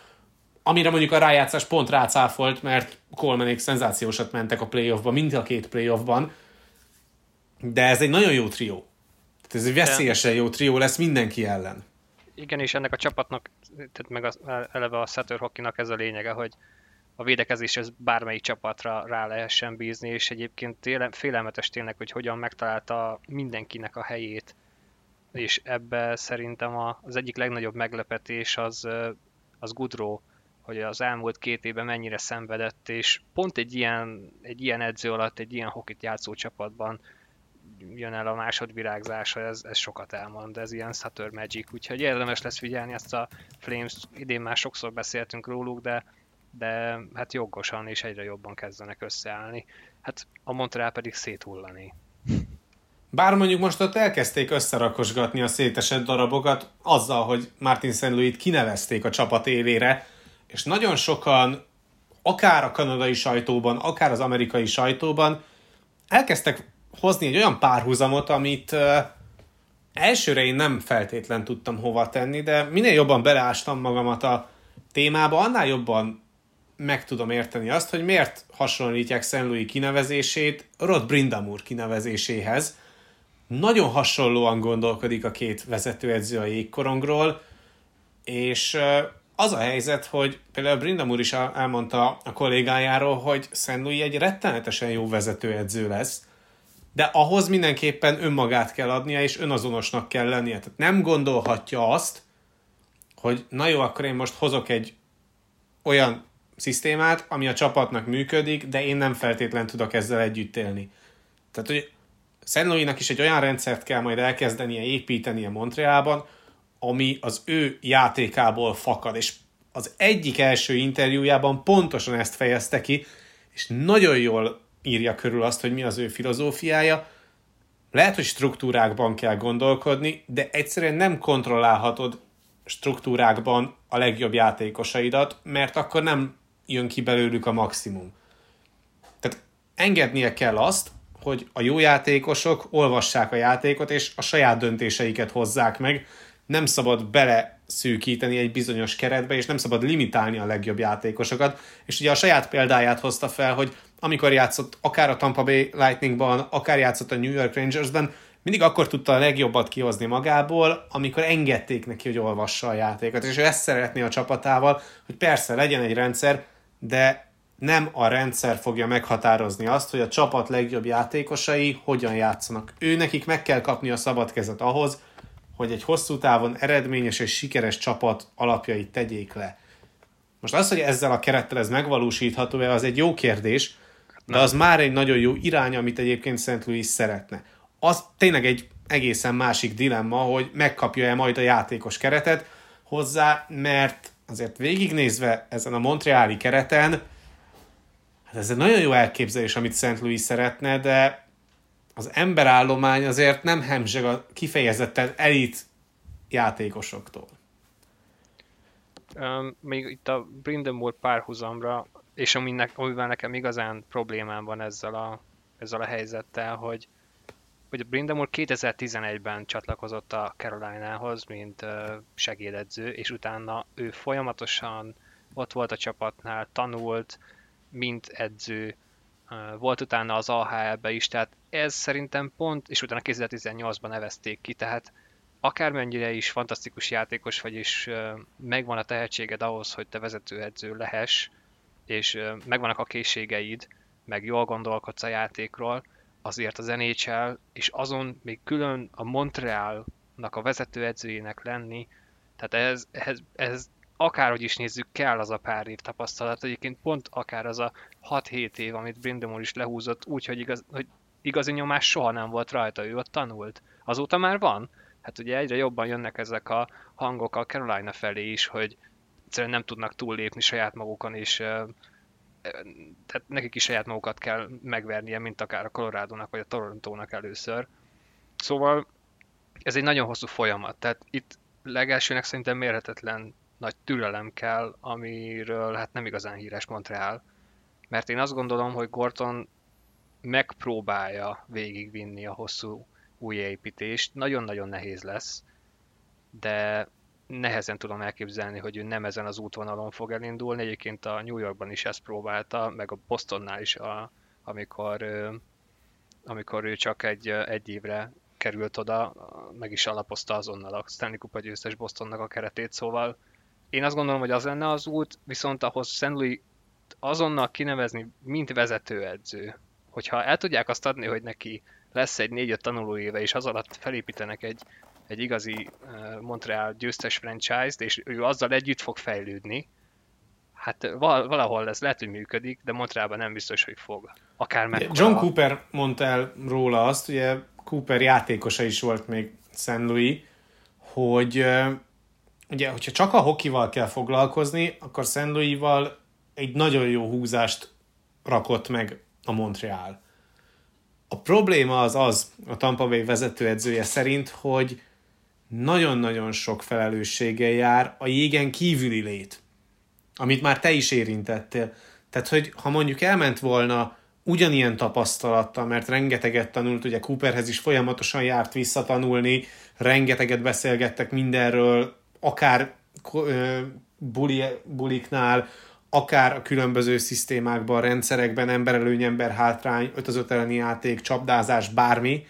C: amire mondjuk a rájátszás pont rácáfolt, mert Colmanék szenzációsat mentek a playoffba, mind a két playoffban, de ez egy nagyon jó trió. Tehát ez egy veszélyesen jó trió lesz mindenki ellen.
D: Igen, és ennek a csapatnak, tehát meg az, eleve a Sutter Hockeynak ez a lényege, hogy a védekezés ez bármelyik csapatra rá lehessen bízni, és egyébként téle, félelmetes tényleg, hogy hogyan megtalálta mindenkinek a helyét, és ebbe szerintem a, az egyik legnagyobb meglepetés az, az Goodrow, hogy az elmúlt két évben mennyire szenvedett, és pont egy ilyen, egy ilyen edző alatt, egy ilyen hokit játszó csapatban jön el a másodvirágzása, ez, ez sokat elmond, ez ilyen Sutter Magic, úgyhogy érdemes lesz figyelni ezt a Flames, idén már sokszor beszéltünk róluk, de, de hát jogosan és egyre jobban kezdenek összeállni. Hát a Montreal pedig széthullani.
C: Bár mondjuk most ott elkezdték összerakosgatni a szétesett darabokat azzal, hogy Martin St. Louis-t kinevezték a csapat élére, és nagyon sokan, akár a kanadai sajtóban, akár az amerikai sajtóban elkezdtek hozni egy olyan párhuzamot, amit elsőre én nem feltétlen tudtam hova tenni, de minél jobban beleástam magamat a témába, annál jobban meg tudom érteni azt, hogy miért hasonlítják. Louis kinevezését Rod Brindamur kinevezéséhez. Nagyon hasonlóan gondolkodik a két vezetőedző a jégkorongról, és az a helyzet, hogy például Brindamur is elmondta a kollégájáról, hogy. Louis egy rettenetesen jó vezetőedző lesz, de ahhoz mindenképpen önmagát kell adnia, és önazonosnak kell lennie. Tehát nem gondolhatja azt, hogy na jó, akkor én most hozok egy olyan szisztémát, ami a csapatnak működik, de én nem feltétlen tudok ezzel együtt élni. Tehát, hogy Szenlóinak is egy olyan rendszert kell majd elkezdenie építenie Montrealban, ami az ő játékából fakad, és az egyik első interjújában pontosan ezt fejezte ki, és nagyon jól írja körül azt, hogy mi az ő filozófiája. Lehet, hogy struktúrákban kell gondolkodni, de egyszerűen nem kontrollálhatod struktúrákban a legjobb játékosaidat, mert akkor nem jön ki belőlük a maximum. Tehát engednie kell azt, hogy a jó játékosok olvassák a játékot, és a saját döntéseiket hozzák meg. Nem szabad bele szűkíteni egy bizonyos keretbe, és nem szabad limitálni a legjobb játékosokat. És ugye a saját példáját hozta fel, hogy amikor játszott akár a Tampa Bay Lightningban, akár játszott a New York Rangersben, mindig akkor tudta a legjobbat kihozni magából, amikor engedték neki, hogy olvassa a játékot. És ő ezt szeretné a csapatával, hogy persze legyen egy rendszer, de nem a rendszer fogja meghatározni azt, hogy a csapat legjobb játékosai hogyan játszanak. Ő nekik meg kell kapni a szabad kezet ahhoz, hogy egy hosszú távon eredményes és sikeres csapat alapjait tegyék le. Most az, hogy ezzel a kerettel ez megvalósítható-e, az egy jó kérdés, de az már egy nagyon jó irány, amit egyébként Szent Louis szeretne. Az tényleg egy egészen másik dilemma, hogy megkapja-e majd a játékos keretet hozzá, mert azért végignézve ezen a Montreali kereten, hát ez egy nagyon jó elképzelés, amit Szent Louis szeretne, de az emberállomány azért nem hemzseg a kifejezetten elit játékosoktól.
D: Um, még itt a Brindamore párhuzamra, és aminek, amivel nekem igazán problémám van ezzel a, ezzel a helyzettel, hogy, hogy a Brindamore 2011-ben csatlakozott a Carolina-hoz, mint segédedző, és utána ő folyamatosan ott volt a csapatnál, tanult, mint edző, volt utána az AHL-be is, tehát ez szerintem pont, és utána 2018-ban nevezték ki, tehát akármennyire is fantasztikus játékos vagy, és megvan a tehetséged ahhoz, hogy te vezetőedző lehess, és megvannak a készségeid, meg jól gondolkodsz a játékról, azért az NHL, és azon még külön a Montrealnak a vezetőedzőjének lenni, tehát ez, ez, ez akárhogy is nézzük, kell az a pár év tapasztalat. Egyébként pont akár az a 6-7 év, amit Brindamore is lehúzott, úgy, hogy, igaz, hogy igazi nyomás soha nem volt rajta, ő ott tanult. Azóta már van. Hát ugye egyre jobban jönnek ezek a hangok a Carolina felé is, hogy egyszerűen nem tudnak túllépni saját magukon, és tehát nekik is saját magukat kell megvernie, mint akár a Colorado-nak vagy a Torontónak először. Szóval ez egy nagyon hosszú folyamat, tehát itt legelsőnek szerintem mérhetetlen nagy türelem kell, amiről hát nem igazán híres Montreal. Mert én azt gondolom, hogy Gorton megpróbálja végigvinni a hosszú újjáépítést. Nagyon-nagyon nehéz lesz, de nehezen tudom elképzelni, hogy ő nem ezen az útvonalon fog elindulni. Egyébként a New Yorkban is ezt próbálta, meg a Bostonnál is, a, amikor, amikor ő csak egy, egy évre került oda, meg is alapozta azonnal a Stanley Kupa győztes Bostonnak a keretét, szóval én azt gondolom, hogy az lenne az út, viszont ahhoz St. Louis azonnal kinevezni, mint vezetőedző, hogyha el tudják azt adni, hogy neki lesz egy négy-öt tanulóéve, és az alatt felépítenek egy, egy igazi Montreal győztes franchise-t, és ő azzal együtt fog fejlődni, hát valahol ez lehet, hogy működik, de Montrealban nem biztos, hogy fog. Akár meg.
C: John Cooper mondta el róla azt, ugye Cooper játékosa is volt még St. Louis, hogy ugye, hogyha csak a hokival kell foglalkozni, akkor St. Louis-val egy nagyon jó húzást rakott meg a Montreal. A probléma az az, a Tampa Bay vezetőedzője szerint, hogy nagyon-nagyon sok felelősséggel jár a jégen kívüli lét, amit már te is érintettél. Tehát, hogy ha mondjuk elment volna ugyanilyen tapasztalattal, mert rengeteget tanult, ugye Cooperhez is folyamatosan járt visszatanulni, rengeteget beszélgettek mindenről, akár buli, buliknál, akár a különböző szisztémákban, rendszerekben, emberelőny, ember hátrány, 5 az 5 elleni játék, csapdázás, bármi.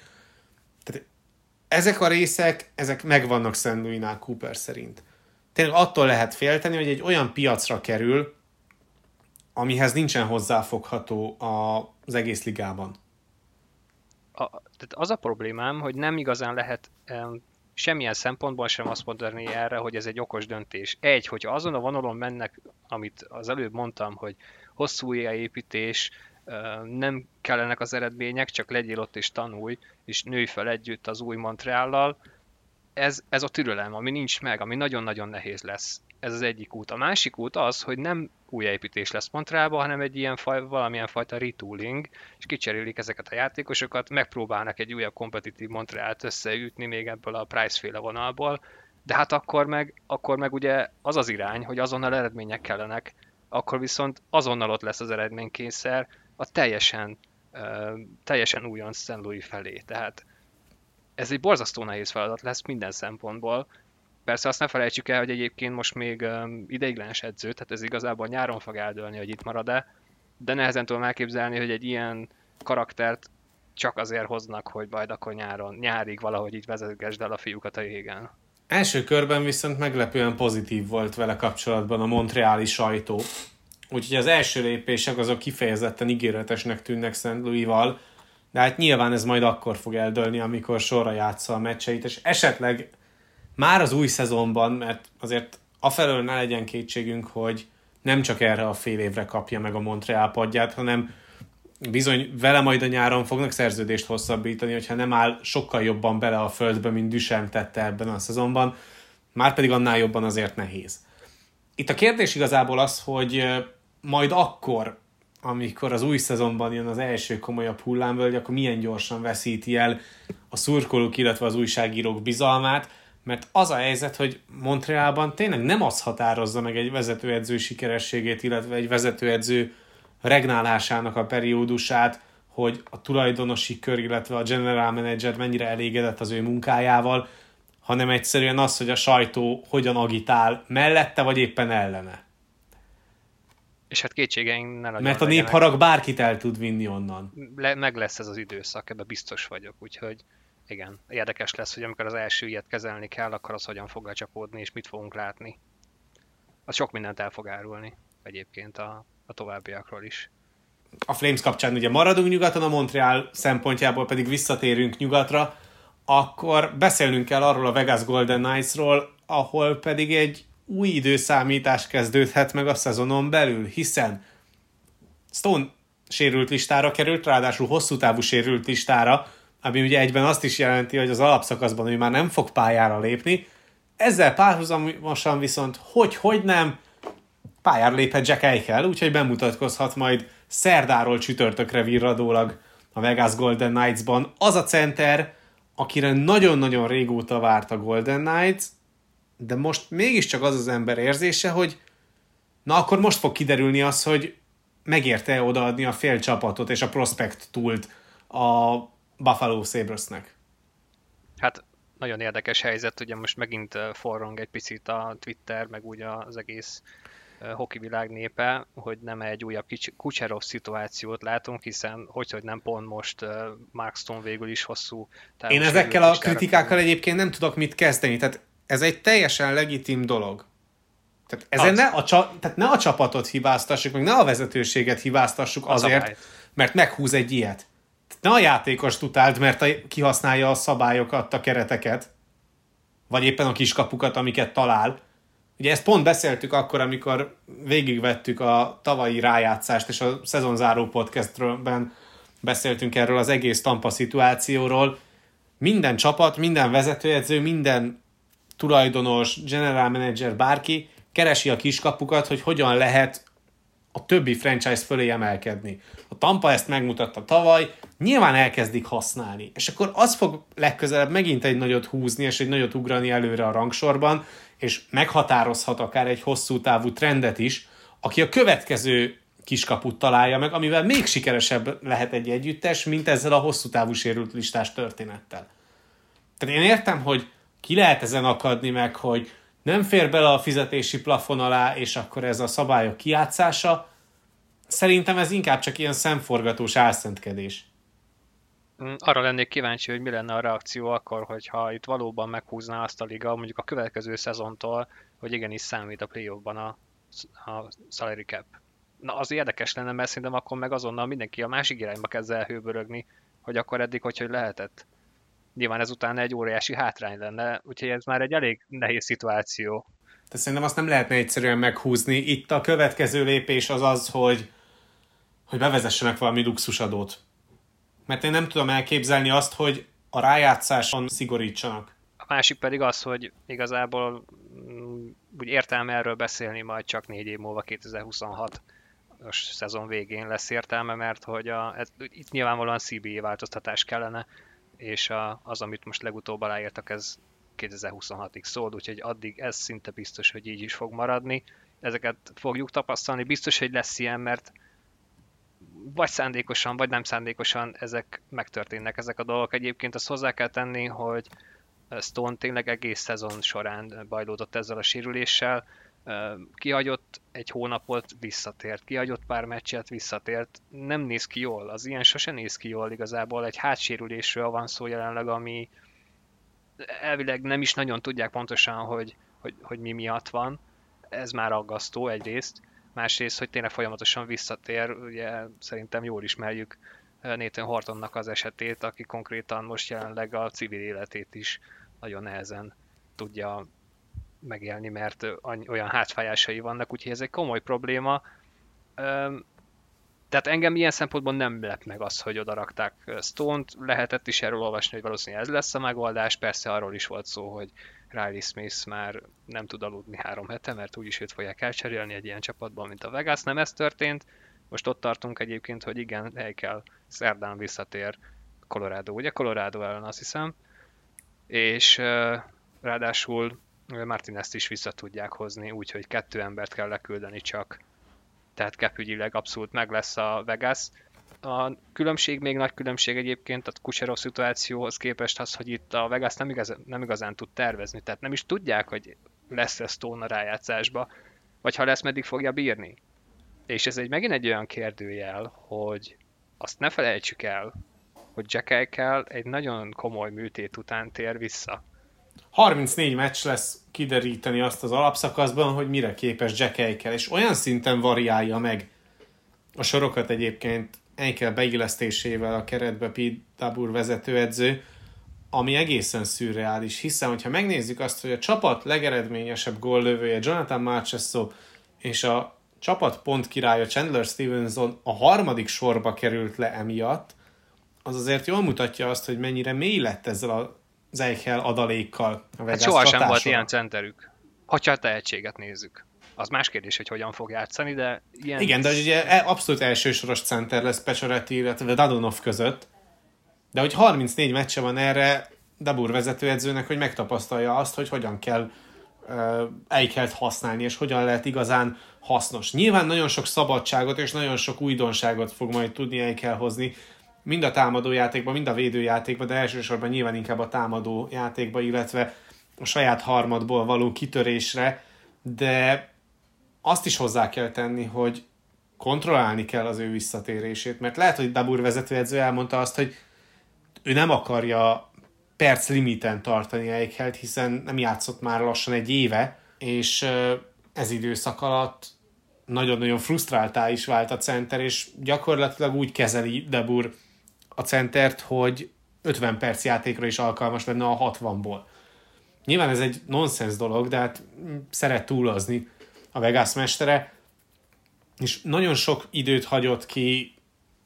C: Ezek a részek, ezek megvannak. Louis-nál Cooper szerint. Tényleg attól lehet félteni, hogy egy olyan piacra kerül, amihez nincsen hozzáfogható az egész ligában.
D: A, tehát az a problémám, hogy nem igazán lehet um, semmilyen szempontból sem azt mondani erre, hogy ez egy okos döntés. Egy, hogyha azon a vonalon mennek, amit az előbb mondtam, hogy hosszú építés, nem kellenek az eredmények, csak legyél ott és tanulj, és nőj fel együtt az új Montreallal, ez, ez a türelem, ami nincs meg, ami nagyon-nagyon nehéz lesz. Ez az egyik út. A másik út az, hogy nem új építés lesz Montrealban, hanem egy ilyen faj, valamilyen fajta retooling, és kicserélik ezeket a játékosokat, megpróbálnak egy újabb kompetitív Montrealt összeütni még ebből a Price féle vonalból, de hát akkor meg, akkor meg ugye az az irány, hogy azonnal eredmények kellenek, akkor viszont azonnal ott lesz az eredménykényszer a teljesen, teljesen újon St. Louis felé. Tehát ez egy borzasztó nehéz feladat lesz minden szempontból. Persze azt ne felejtsük el, hogy egyébként most még ideiglenes edző, tehát ez igazából nyáron fog eldőlni, hogy itt marad-e, de nehezen tudom elképzelni, hogy egy ilyen karaktert csak azért hoznak, hogy majd akkor nyáron, nyárig valahogy így vezetgesd el a fiúkat a jégen.
C: Első körben viszont meglepően pozitív volt vele kapcsolatban a montreali sajtó. Úgyhogy az első lépések azok kifejezetten ígéretesnek tűnnek St. Louis-val, de hát nyilván ez majd akkor fog eldőlni, amikor sorra játsza a meccseit, és esetleg már az új szezonban, mert azért afelől ne legyen kétségünk, hogy nem csak erre a fél évre kapja meg a Montreal padját, hanem bizony vele majd a nyáron fognak szerződést hosszabbítani, hogyha nem áll sokkal jobban bele a földbe, mint Düsen tette ebben a szezonban, már pedig annál jobban azért nehéz. Itt a kérdés igazából az, hogy majd akkor, amikor az új szezonban jön az első komolyabb hullámvölgy, akkor milyen gyorsan veszíti el a szurkolók, illetve az újságírók bizalmát, mert az a helyzet, hogy Montrealban tényleg nem az határozza meg egy vezetőedző sikerességét, illetve egy vezetőedző regnálásának a periódusát, hogy a tulajdonosi kör, illetve a general manager mennyire elégedett az ő munkájával, hanem egyszerűen az, hogy a sajtó hogyan agitál mellette, vagy éppen ellene.
D: És hát kétségeink ne
C: Mert a népharag bárkit el tud vinni onnan.
D: Le, meg lesz ez az időszak, ebben biztos vagyok, úgyhogy igen, érdekes lesz, hogy amikor az első ilyet kezelni kell, akkor az hogyan fog lecsapódni, és mit fogunk látni. Az sok mindent el fog árulni egyébként a, a továbbiakról is.
C: A Flames kapcsán ugye maradunk nyugaton, a Montreal szempontjából pedig visszatérünk nyugatra, akkor beszélnünk kell arról a Vegas Golden Knights-ról, ahol pedig egy új időszámítás kezdődhet meg a szezonon belül, hiszen Stone sérült listára került, ráadásul hosszú távú sérült listára, ami ugye egyben azt is jelenti, hogy az alapszakaszban ő már nem fog pályára lépni. Ezzel párhuzamosan viszont hogy-hogy nem, pályára léphet Jack Eichel, úgyhogy bemutatkozhat majd szerdáról csütörtökre virradólag a Vegas Golden Knights-ban. Az a center, akire nagyon-nagyon régóta várt a Golden Knights, de most mégiscsak az az ember érzése, hogy na akkor most fog kiderülni az, hogy megérte odaadni a fél csapatot és a prospect túlt a Buffalo Sabresnek.
D: Hát nagyon érdekes helyzet, ugye most megint forrong egy picit a Twitter, meg úgy az egész hoki világ népe, hogy nem egy újabb Kucherov szituációt látunk, hiszen hogy, hogy nem pont most Mark Stone végül is hosszú
C: Én ezekkel a kritikákkal egyébként nem tudok mit kezdeni, tehát ez egy teljesen legitim dolog. Tehát, ezen ne a, tehát ne a csapatot hibáztassuk, meg ne a vezetőséget hibáztassuk az azért, szabályt. mert meghúz egy ilyet. Tehát ne a játékos tutált, mert a, kihasználja a szabályokat, a kereteket, vagy éppen a kiskapukat, amiket talál, Ugye ezt pont beszéltük akkor, amikor végigvettük a tavalyi rájátszást, és a szezonzáró podcastben beszéltünk erről az egész Tampa szituációról. Minden csapat, minden vezetőedző, minden tulajdonos, general manager, bárki keresi a kiskapukat, hogy hogyan lehet a többi franchise fölé emelkedni. A Tampa ezt megmutatta tavaly, nyilván elkezdik használni, és akkor az fog legközelebb megint egy nagyot húzni, és egy nagyot ugrani előre a rangsorban, és meghatározhat akár egy hosszú távú trendet is, aki a következő kiskaput találja meg, amivel még sikeresebb lehet egy együttes, mint ezzel a hosszú távú sérült listás történettel. Tehát én értem, hogy ki lehet ezen akadni meg, hogy nem fér bele a fizetési plafon alá, és akkor ez a szabályok kiátszása. Szerintem ez inkább csak ilyen szemforgatós álszentkedés.
D: Mm, arra lennék kíváncsi, hogy mi lenne a reakció akkor, hogyha itt valóban meghúzná azt a liga, mondjuk a következő szezontól, hogy igenis számít a play a, a salary cap. Na, az érdekes lenne, mert szerintem akkor meg azonnal mindenki a másik irányba kezd el hőbörögni, hogy akkor eddig hogy, hogy lehetett. Nyilván ezután egy óriási hátrány lenne, úgyhogy ez már egy elég nehéz szituáció.
C: De szerintem azt nem lehetne egyszerűen meghúzni. Itt a következő lépés az az, hogy, hogy bevezessenek valami luxusadót mert én nem tudom elképzelni azt, hogy a rájátszáson szigorítsanak.
D: A másik pedig az, hogy igazából mm, úgy értelme erről beszélni majd csak négy év múlva 2026 os szezon végén lesz értelme, mert hogy a, ez, itt nyilvánvalóan CBA változtatás kellene, és a, az, amit most legutóbb aláírtak, ez 2026-ig szól, úgyhogy addig ez szinte biztos, hogy így is fog maradni. Ezeket fogjuk tapasztalni. Biztos, hogy lesz ilyen, mert vagy szándékosan, vagy nem szándékosan ezek megtörténnek ezek a dolgok. Egyébként azt hozzá kell tenni, hogy Stone tényleg egész szezon során bajlódott ezzel a sérüléssel, kihagyott egy hónapot, visszatért, kihagyott pár meccset, visszatért. Nem néz ki jól, az ilyen sose néz ki jól igazából. Egy hátsérülésről van szó jelenleg, ami elvileg nem is nagyon tudják pontosan, hogy, hogy, hogy mi miatt van. Ez már aggasztó egyrészt másrészt, hogy tényleg folyamatosan visszatér, ugye szerintem jól ismerjük Nathan Hortonnak az esetét, aki konkrétan most jelenleg a civil életét is nagyon nehezen tudja megélni, mert olyan hátfájásai vannak, úgyhogy ez egy komoly probléma. Tehát engem ilyen szempontból nem lep meg az, hogy odarakták Stone-t, lehetett is erről olvasni, hogy valószínűleg ez lesz a megoldás, persze arról is volt szó, hogy Riley Smith már nem tud aludni három hete, mert úgyis őt fogják elcserélni egy ilyen csapatban, mint a Vegas. Nem ez történt. Most ott tartunk egyébként, hogy igen, hely kell, szerdán visszatér Colorado, ugye? Colorado ellen azt hiszem. És ráadásul Martinez-t is vissza tudják hozni, úgyhogy kettő embert kell leküldeni csak. Tehát kepügyileg abszolút meg lesz a Vegas a különbség, még nagy különbség egyébként a Kucherov szituációhoz képest az, hogy itt a Vegas nem igazán, nem igazán tud tervezni, tehát nem is tudják, hogy lesz-e Stone a rájátszásba, vagy ha lesz, meddig fogja bírni. És ez egy megint egy olyan kérdőjel, hogy azt ne felejtsük el, hogy Jack Eichel egy nagyon komoly műtét után tér vissza.
C: 34 meccs lesz kideríteni azt az alapszakaszban, hogy mire képes Jack Eichel, és olyan szinten variálja meg a sorokat egyébként Enkel beillesztésével a keretbe Pete Dabur vezetőedző, ami egészen szürreális, hiszen hogyha megnézzük azt, hogy a csapat legeredményesebb góllövője Jonathan Marchesso és a csapat pont királya Chandler Stevenson a harmadik sorba került le emiatt, az azért jól mutatja azt, hogy mennyire mély lett ezzel az Eichel adalékkal
D: a Vegas hát sohasem volt ilyen centerük, ha a tehetséget nézzük az más kérdés, hogy hogyan fog játszani, de ilyen...
C: Igen, de ugye e- abszolút elsősoros center lesz Pecsoretti, illetve Dadonov között, de hogy 34 meccse van erre Dabur vezetőedzőnek, hogy megtapasztalja azt, hogy hogyan kell Eichelt használni, és hogyan lehet igazán hasznos. Nyilván nagyon sok szabadságot és nagyon sok újdonságot fog majd tudni Eichel hozni, mind a támadó játékban, mind a védőjátékban, de elsősorban nyilván inkább a támadó játékban, illetve a saját harmadból való kitörésre, de azt is hozzá kell tenni, hogy kontrollálni kell az ő visszatérését, mert lehet, hogy Dabur vezetőedző elmondta azt, hogy ő nem akarja perc limiten tartani Eichelt, hiszen nem játszott már lassan egy éve, és ez időszak alatt nagyon-nagyon frusztráltá is vált a center, és gyakorlatilag úgy kezeli Debur a centert, hogy 50 perc játékra is alkalmas lenne a 60-ból. Nyilván ez egy nonsens dolog, de hát szeret túlozni a Vegas mestere, és nagyon sok időt hagyott ki,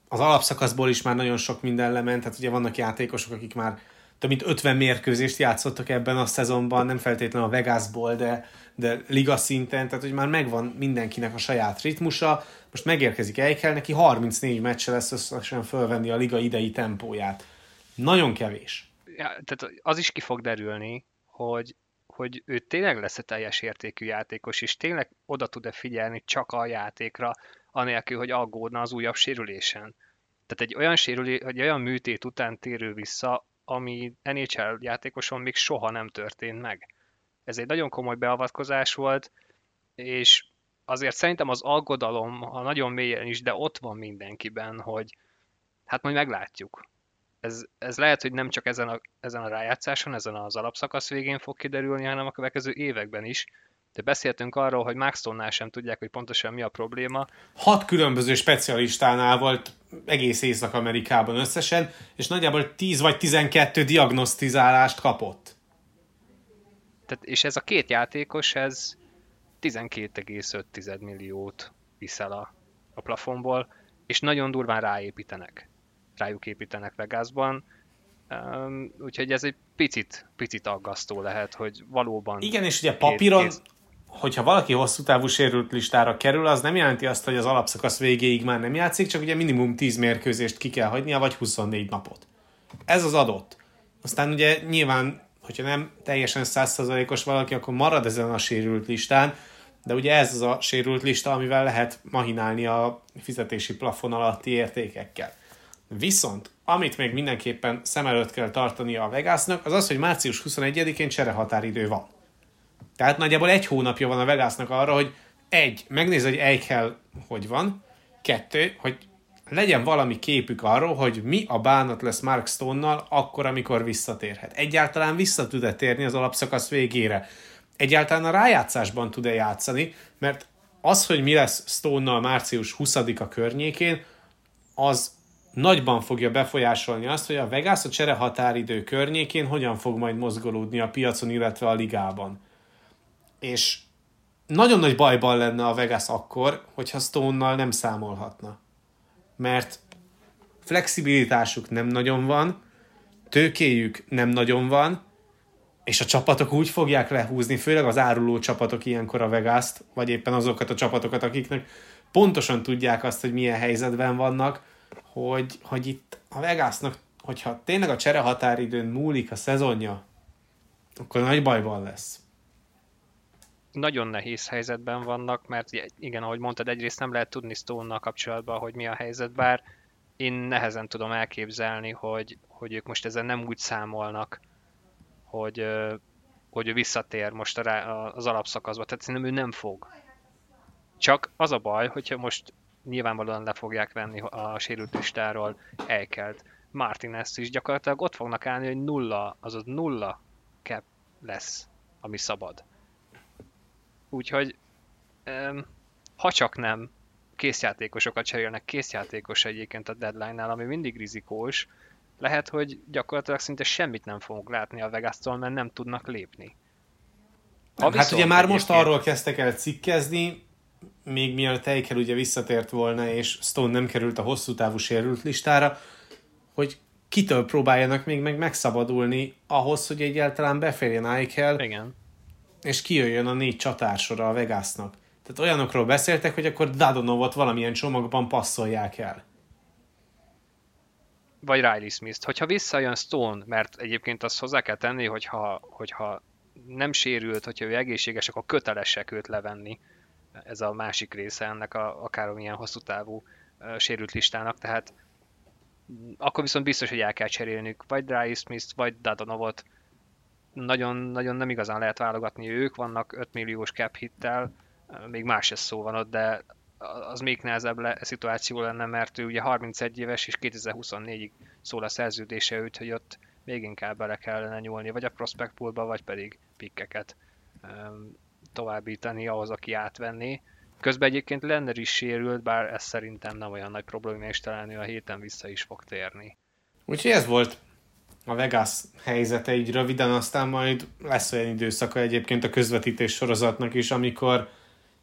C: az alapszakaszból is már nagyon sok minden lement, tehát ugye vannak játékosok, akik már több mint 50 mérkőzést játszottak ebben a szezonban, nem feltétlenül a Vegasból, de, de liga szinten, tehát hogy már megvan mindenkinek a saját ritmusa. Most megérkezik Eichel, neki 34 meccse lesz összesen fölvenni a liga idei tempóját. Nagyon kevés.
D: Ja, tehát az is ki fog derülni, hogy, hogy ő tényleg lesz a teljes értékű játékos, és tényleg oda tud-e figyelni csak a játékra, anélkül, hogy aggódna az újabb sérülésen. Tehát egy olyan, sérülé, egy olyan műtét után térő vissza, ami NHL játékoson még soha nem történt meg. Ez egy nagyon komoly beavatkozás volt, és azért szerintem az aggodalom, ha nagyon mélyen is, de ott van mindenkiben, hogy hát majd meglátjuk. Ez, ez lehet, hogy nem csak ezen a, ezen a rájátszáson, ezen az alapszakasz végén fog kiderülni, hanem a következő években is. De beszéltünk arról, hogy Max Stone-nál sem tudják, hogy pontosan mi a probléma.
C: Hat különböző specialistánál volt egész Észak-Amerikában összesen, és nagyjából 10 vagy 12 diagnosztizálást kapott.
D: Tehát, és ez a két játékos, ez 12,5 milliót viszel a, a plafonból, és nagyon durván ráépítenek. Rájuk építenek Vegasban. Um, úgyhogy ez egy picit, picit aggasztó lehet, hogy valóban...
C: Igen, és ugye papíron, két, hogyha valaki hosszú távú sérült listára kerül, az nem jelenti azt, hogy az alapszakasz végéig már nem játszik, csak ugye minimum 10 mérkőzést ki kell hagynia, vagy 24 napot. Ez az adott. Aztán ugye nyilván, hogyha nem teljesen százszerzalékos valaki, akkor marad ezen a sérült listán, de ugye ez az a sérült lista, amivel lehet mahinálni a fizetési plafon alatti értékekkel. Viszont, amit még mindenképpen szem előtt kell tartani a Vegasnak, az az, hogy március 21-én cserehatáridő van. Tehát nagyjából egy hónapja van a Vegasnak arra, hogy egy, megnéz, hogy Eichel hogy van, kettő, hogy legyen valami képük arról, hogy mi a bánat lesz Mark Stone-nal akkor, amikor visszatérhet. Egyáltalán vissza tud-e térni az alapszakasz végére? Egyáltalán a rájátszásban tud-e játszani? Mert az, hogy mi lesz Stone-nal március 20-a környékén, az nagyban fogja befolyásolni azt, hogy a Vegas a csere határidő környékén hogyan fog majd mozgolódni a piacon, illetve a ligában és nagyon nagy bajban lenne a Vegas akkor, hogyha Stone-nal nem számolhatna. Mert flexibilitásuk nem nagyon van, tőkéjük nem nagyon van, és a csapatok úgy fogják lehúzni, főleg az áruló csapatok ilyenkor a vegas vagy éppen azokat a csapatokat, akiknek pontosan tudják azt, hogy milyen helyzetben vannak, hogy, hogy itt a Vegasnak, hogyha tényleg a csere határidőn múlik a szezonja, akkor nagy bajban lesz
D: nagyon nehéz helyzetben vannak, mert igen, ahogy mondtad, egyrészt nem lehet tudni stone kapcsolatban, hogy mi a helyzet, bár én nehezen tudom elképzelni, hogy, hogy ők most ezen nem úgy számolnak, hogy, hogy ő visszatér most az alapszakaszba, tehát szerintem ő nem fog. Csak az a baj, hogyha most nyilvánvalóan le fogják venni a sérült listáról Eikelt, Martinez is gyakorlatilag ott fognak állni, hogy nulla, azaz nulla cap lesz, ami szabad. Úgyhogy ha csak nem készjátékosokat cserélnek, készjátékos egyébként a deadline-nál, ami mindig rizikós, lehet, hogy gyakorlatilag szinte semmit nem fogunk látni a vegas mert nem tudnak lépni.
C: Ha hát ugye már most arról kezdtek el cikkezni, még mielőtt Eichel ugye visszatért volna, és Stone nem került a hosszú távú sérült listára, hogy kitől próbáljanak még meg megszabadulni ahhoz, hogy egyáltalán beférjen Eichel.
D: Igen
C: és kijöjjön a négy csatársora a Vegasnak. Tehát olyanokról beszéltek, hogy akkor Dadonovot valamilyen csomagban passzolják el.
D: Vagy Riley Smith-t. Hogyha visszajön Stone, mert egyébként azt hozzá kell tenni, hogyha, hogyha nem sérült, hogyha ő egészséges, akkor kötelesek őt levenni. Ez a másik része ennek a, akármilyen hosszú távú sérült listának, tehát akkor viszont biztos, hogy el kell cserélnünk vagy Dry Smith-t, vagy Dadonovot. Nagyon, nagyon nem igazán lehet válogatni, ők vannak 5 milliós cap hittel, még más is szó van ott, de az még nehezebb le, szituáció lenne, mert ő ugye 31 éves és 2024-ig szól a szerződése őt, hogy ott még inkább bele kellene nyúlni, vagy a prospect poolba, vagy pedig pikkeket továbbítani ahhoz, aki átvenni. Közben egyébként Lenner is sérült, bár ez szerintem nem olyan nagy probléma, és talán ő a héten vissza is fog térni.
C: Úgyhogy ez volt a Vegas helyzete így röviden, aztán majd lesz olyan időszaka egyébként a közvetítés sorozatnak is, amikor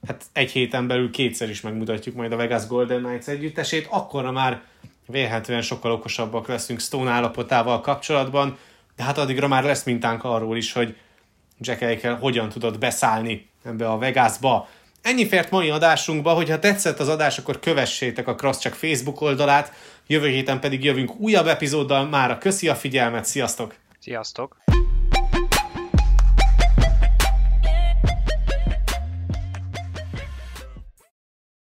C: hát egy héten belül kétszer is megmutatjuk majd a Vegas Golden Knights együttesét, akkor már vélhetően sokkal okosabbak leszünk Stone állapotával kapcsolatban, de hát addigra már lesz mintánk arról is, hogy Jack Eichel hogyan tudott beszállni ebbe a Vegasba. Ennyi fért mai adásunkba, hogyha tetszett az adás, akkor kövessétek a Crosscheck Facebook oldalát, jövő héten pedig jövünk újabb epizóddal, már a köszi a figyelmet, sziasztok!
D: Sziasztok!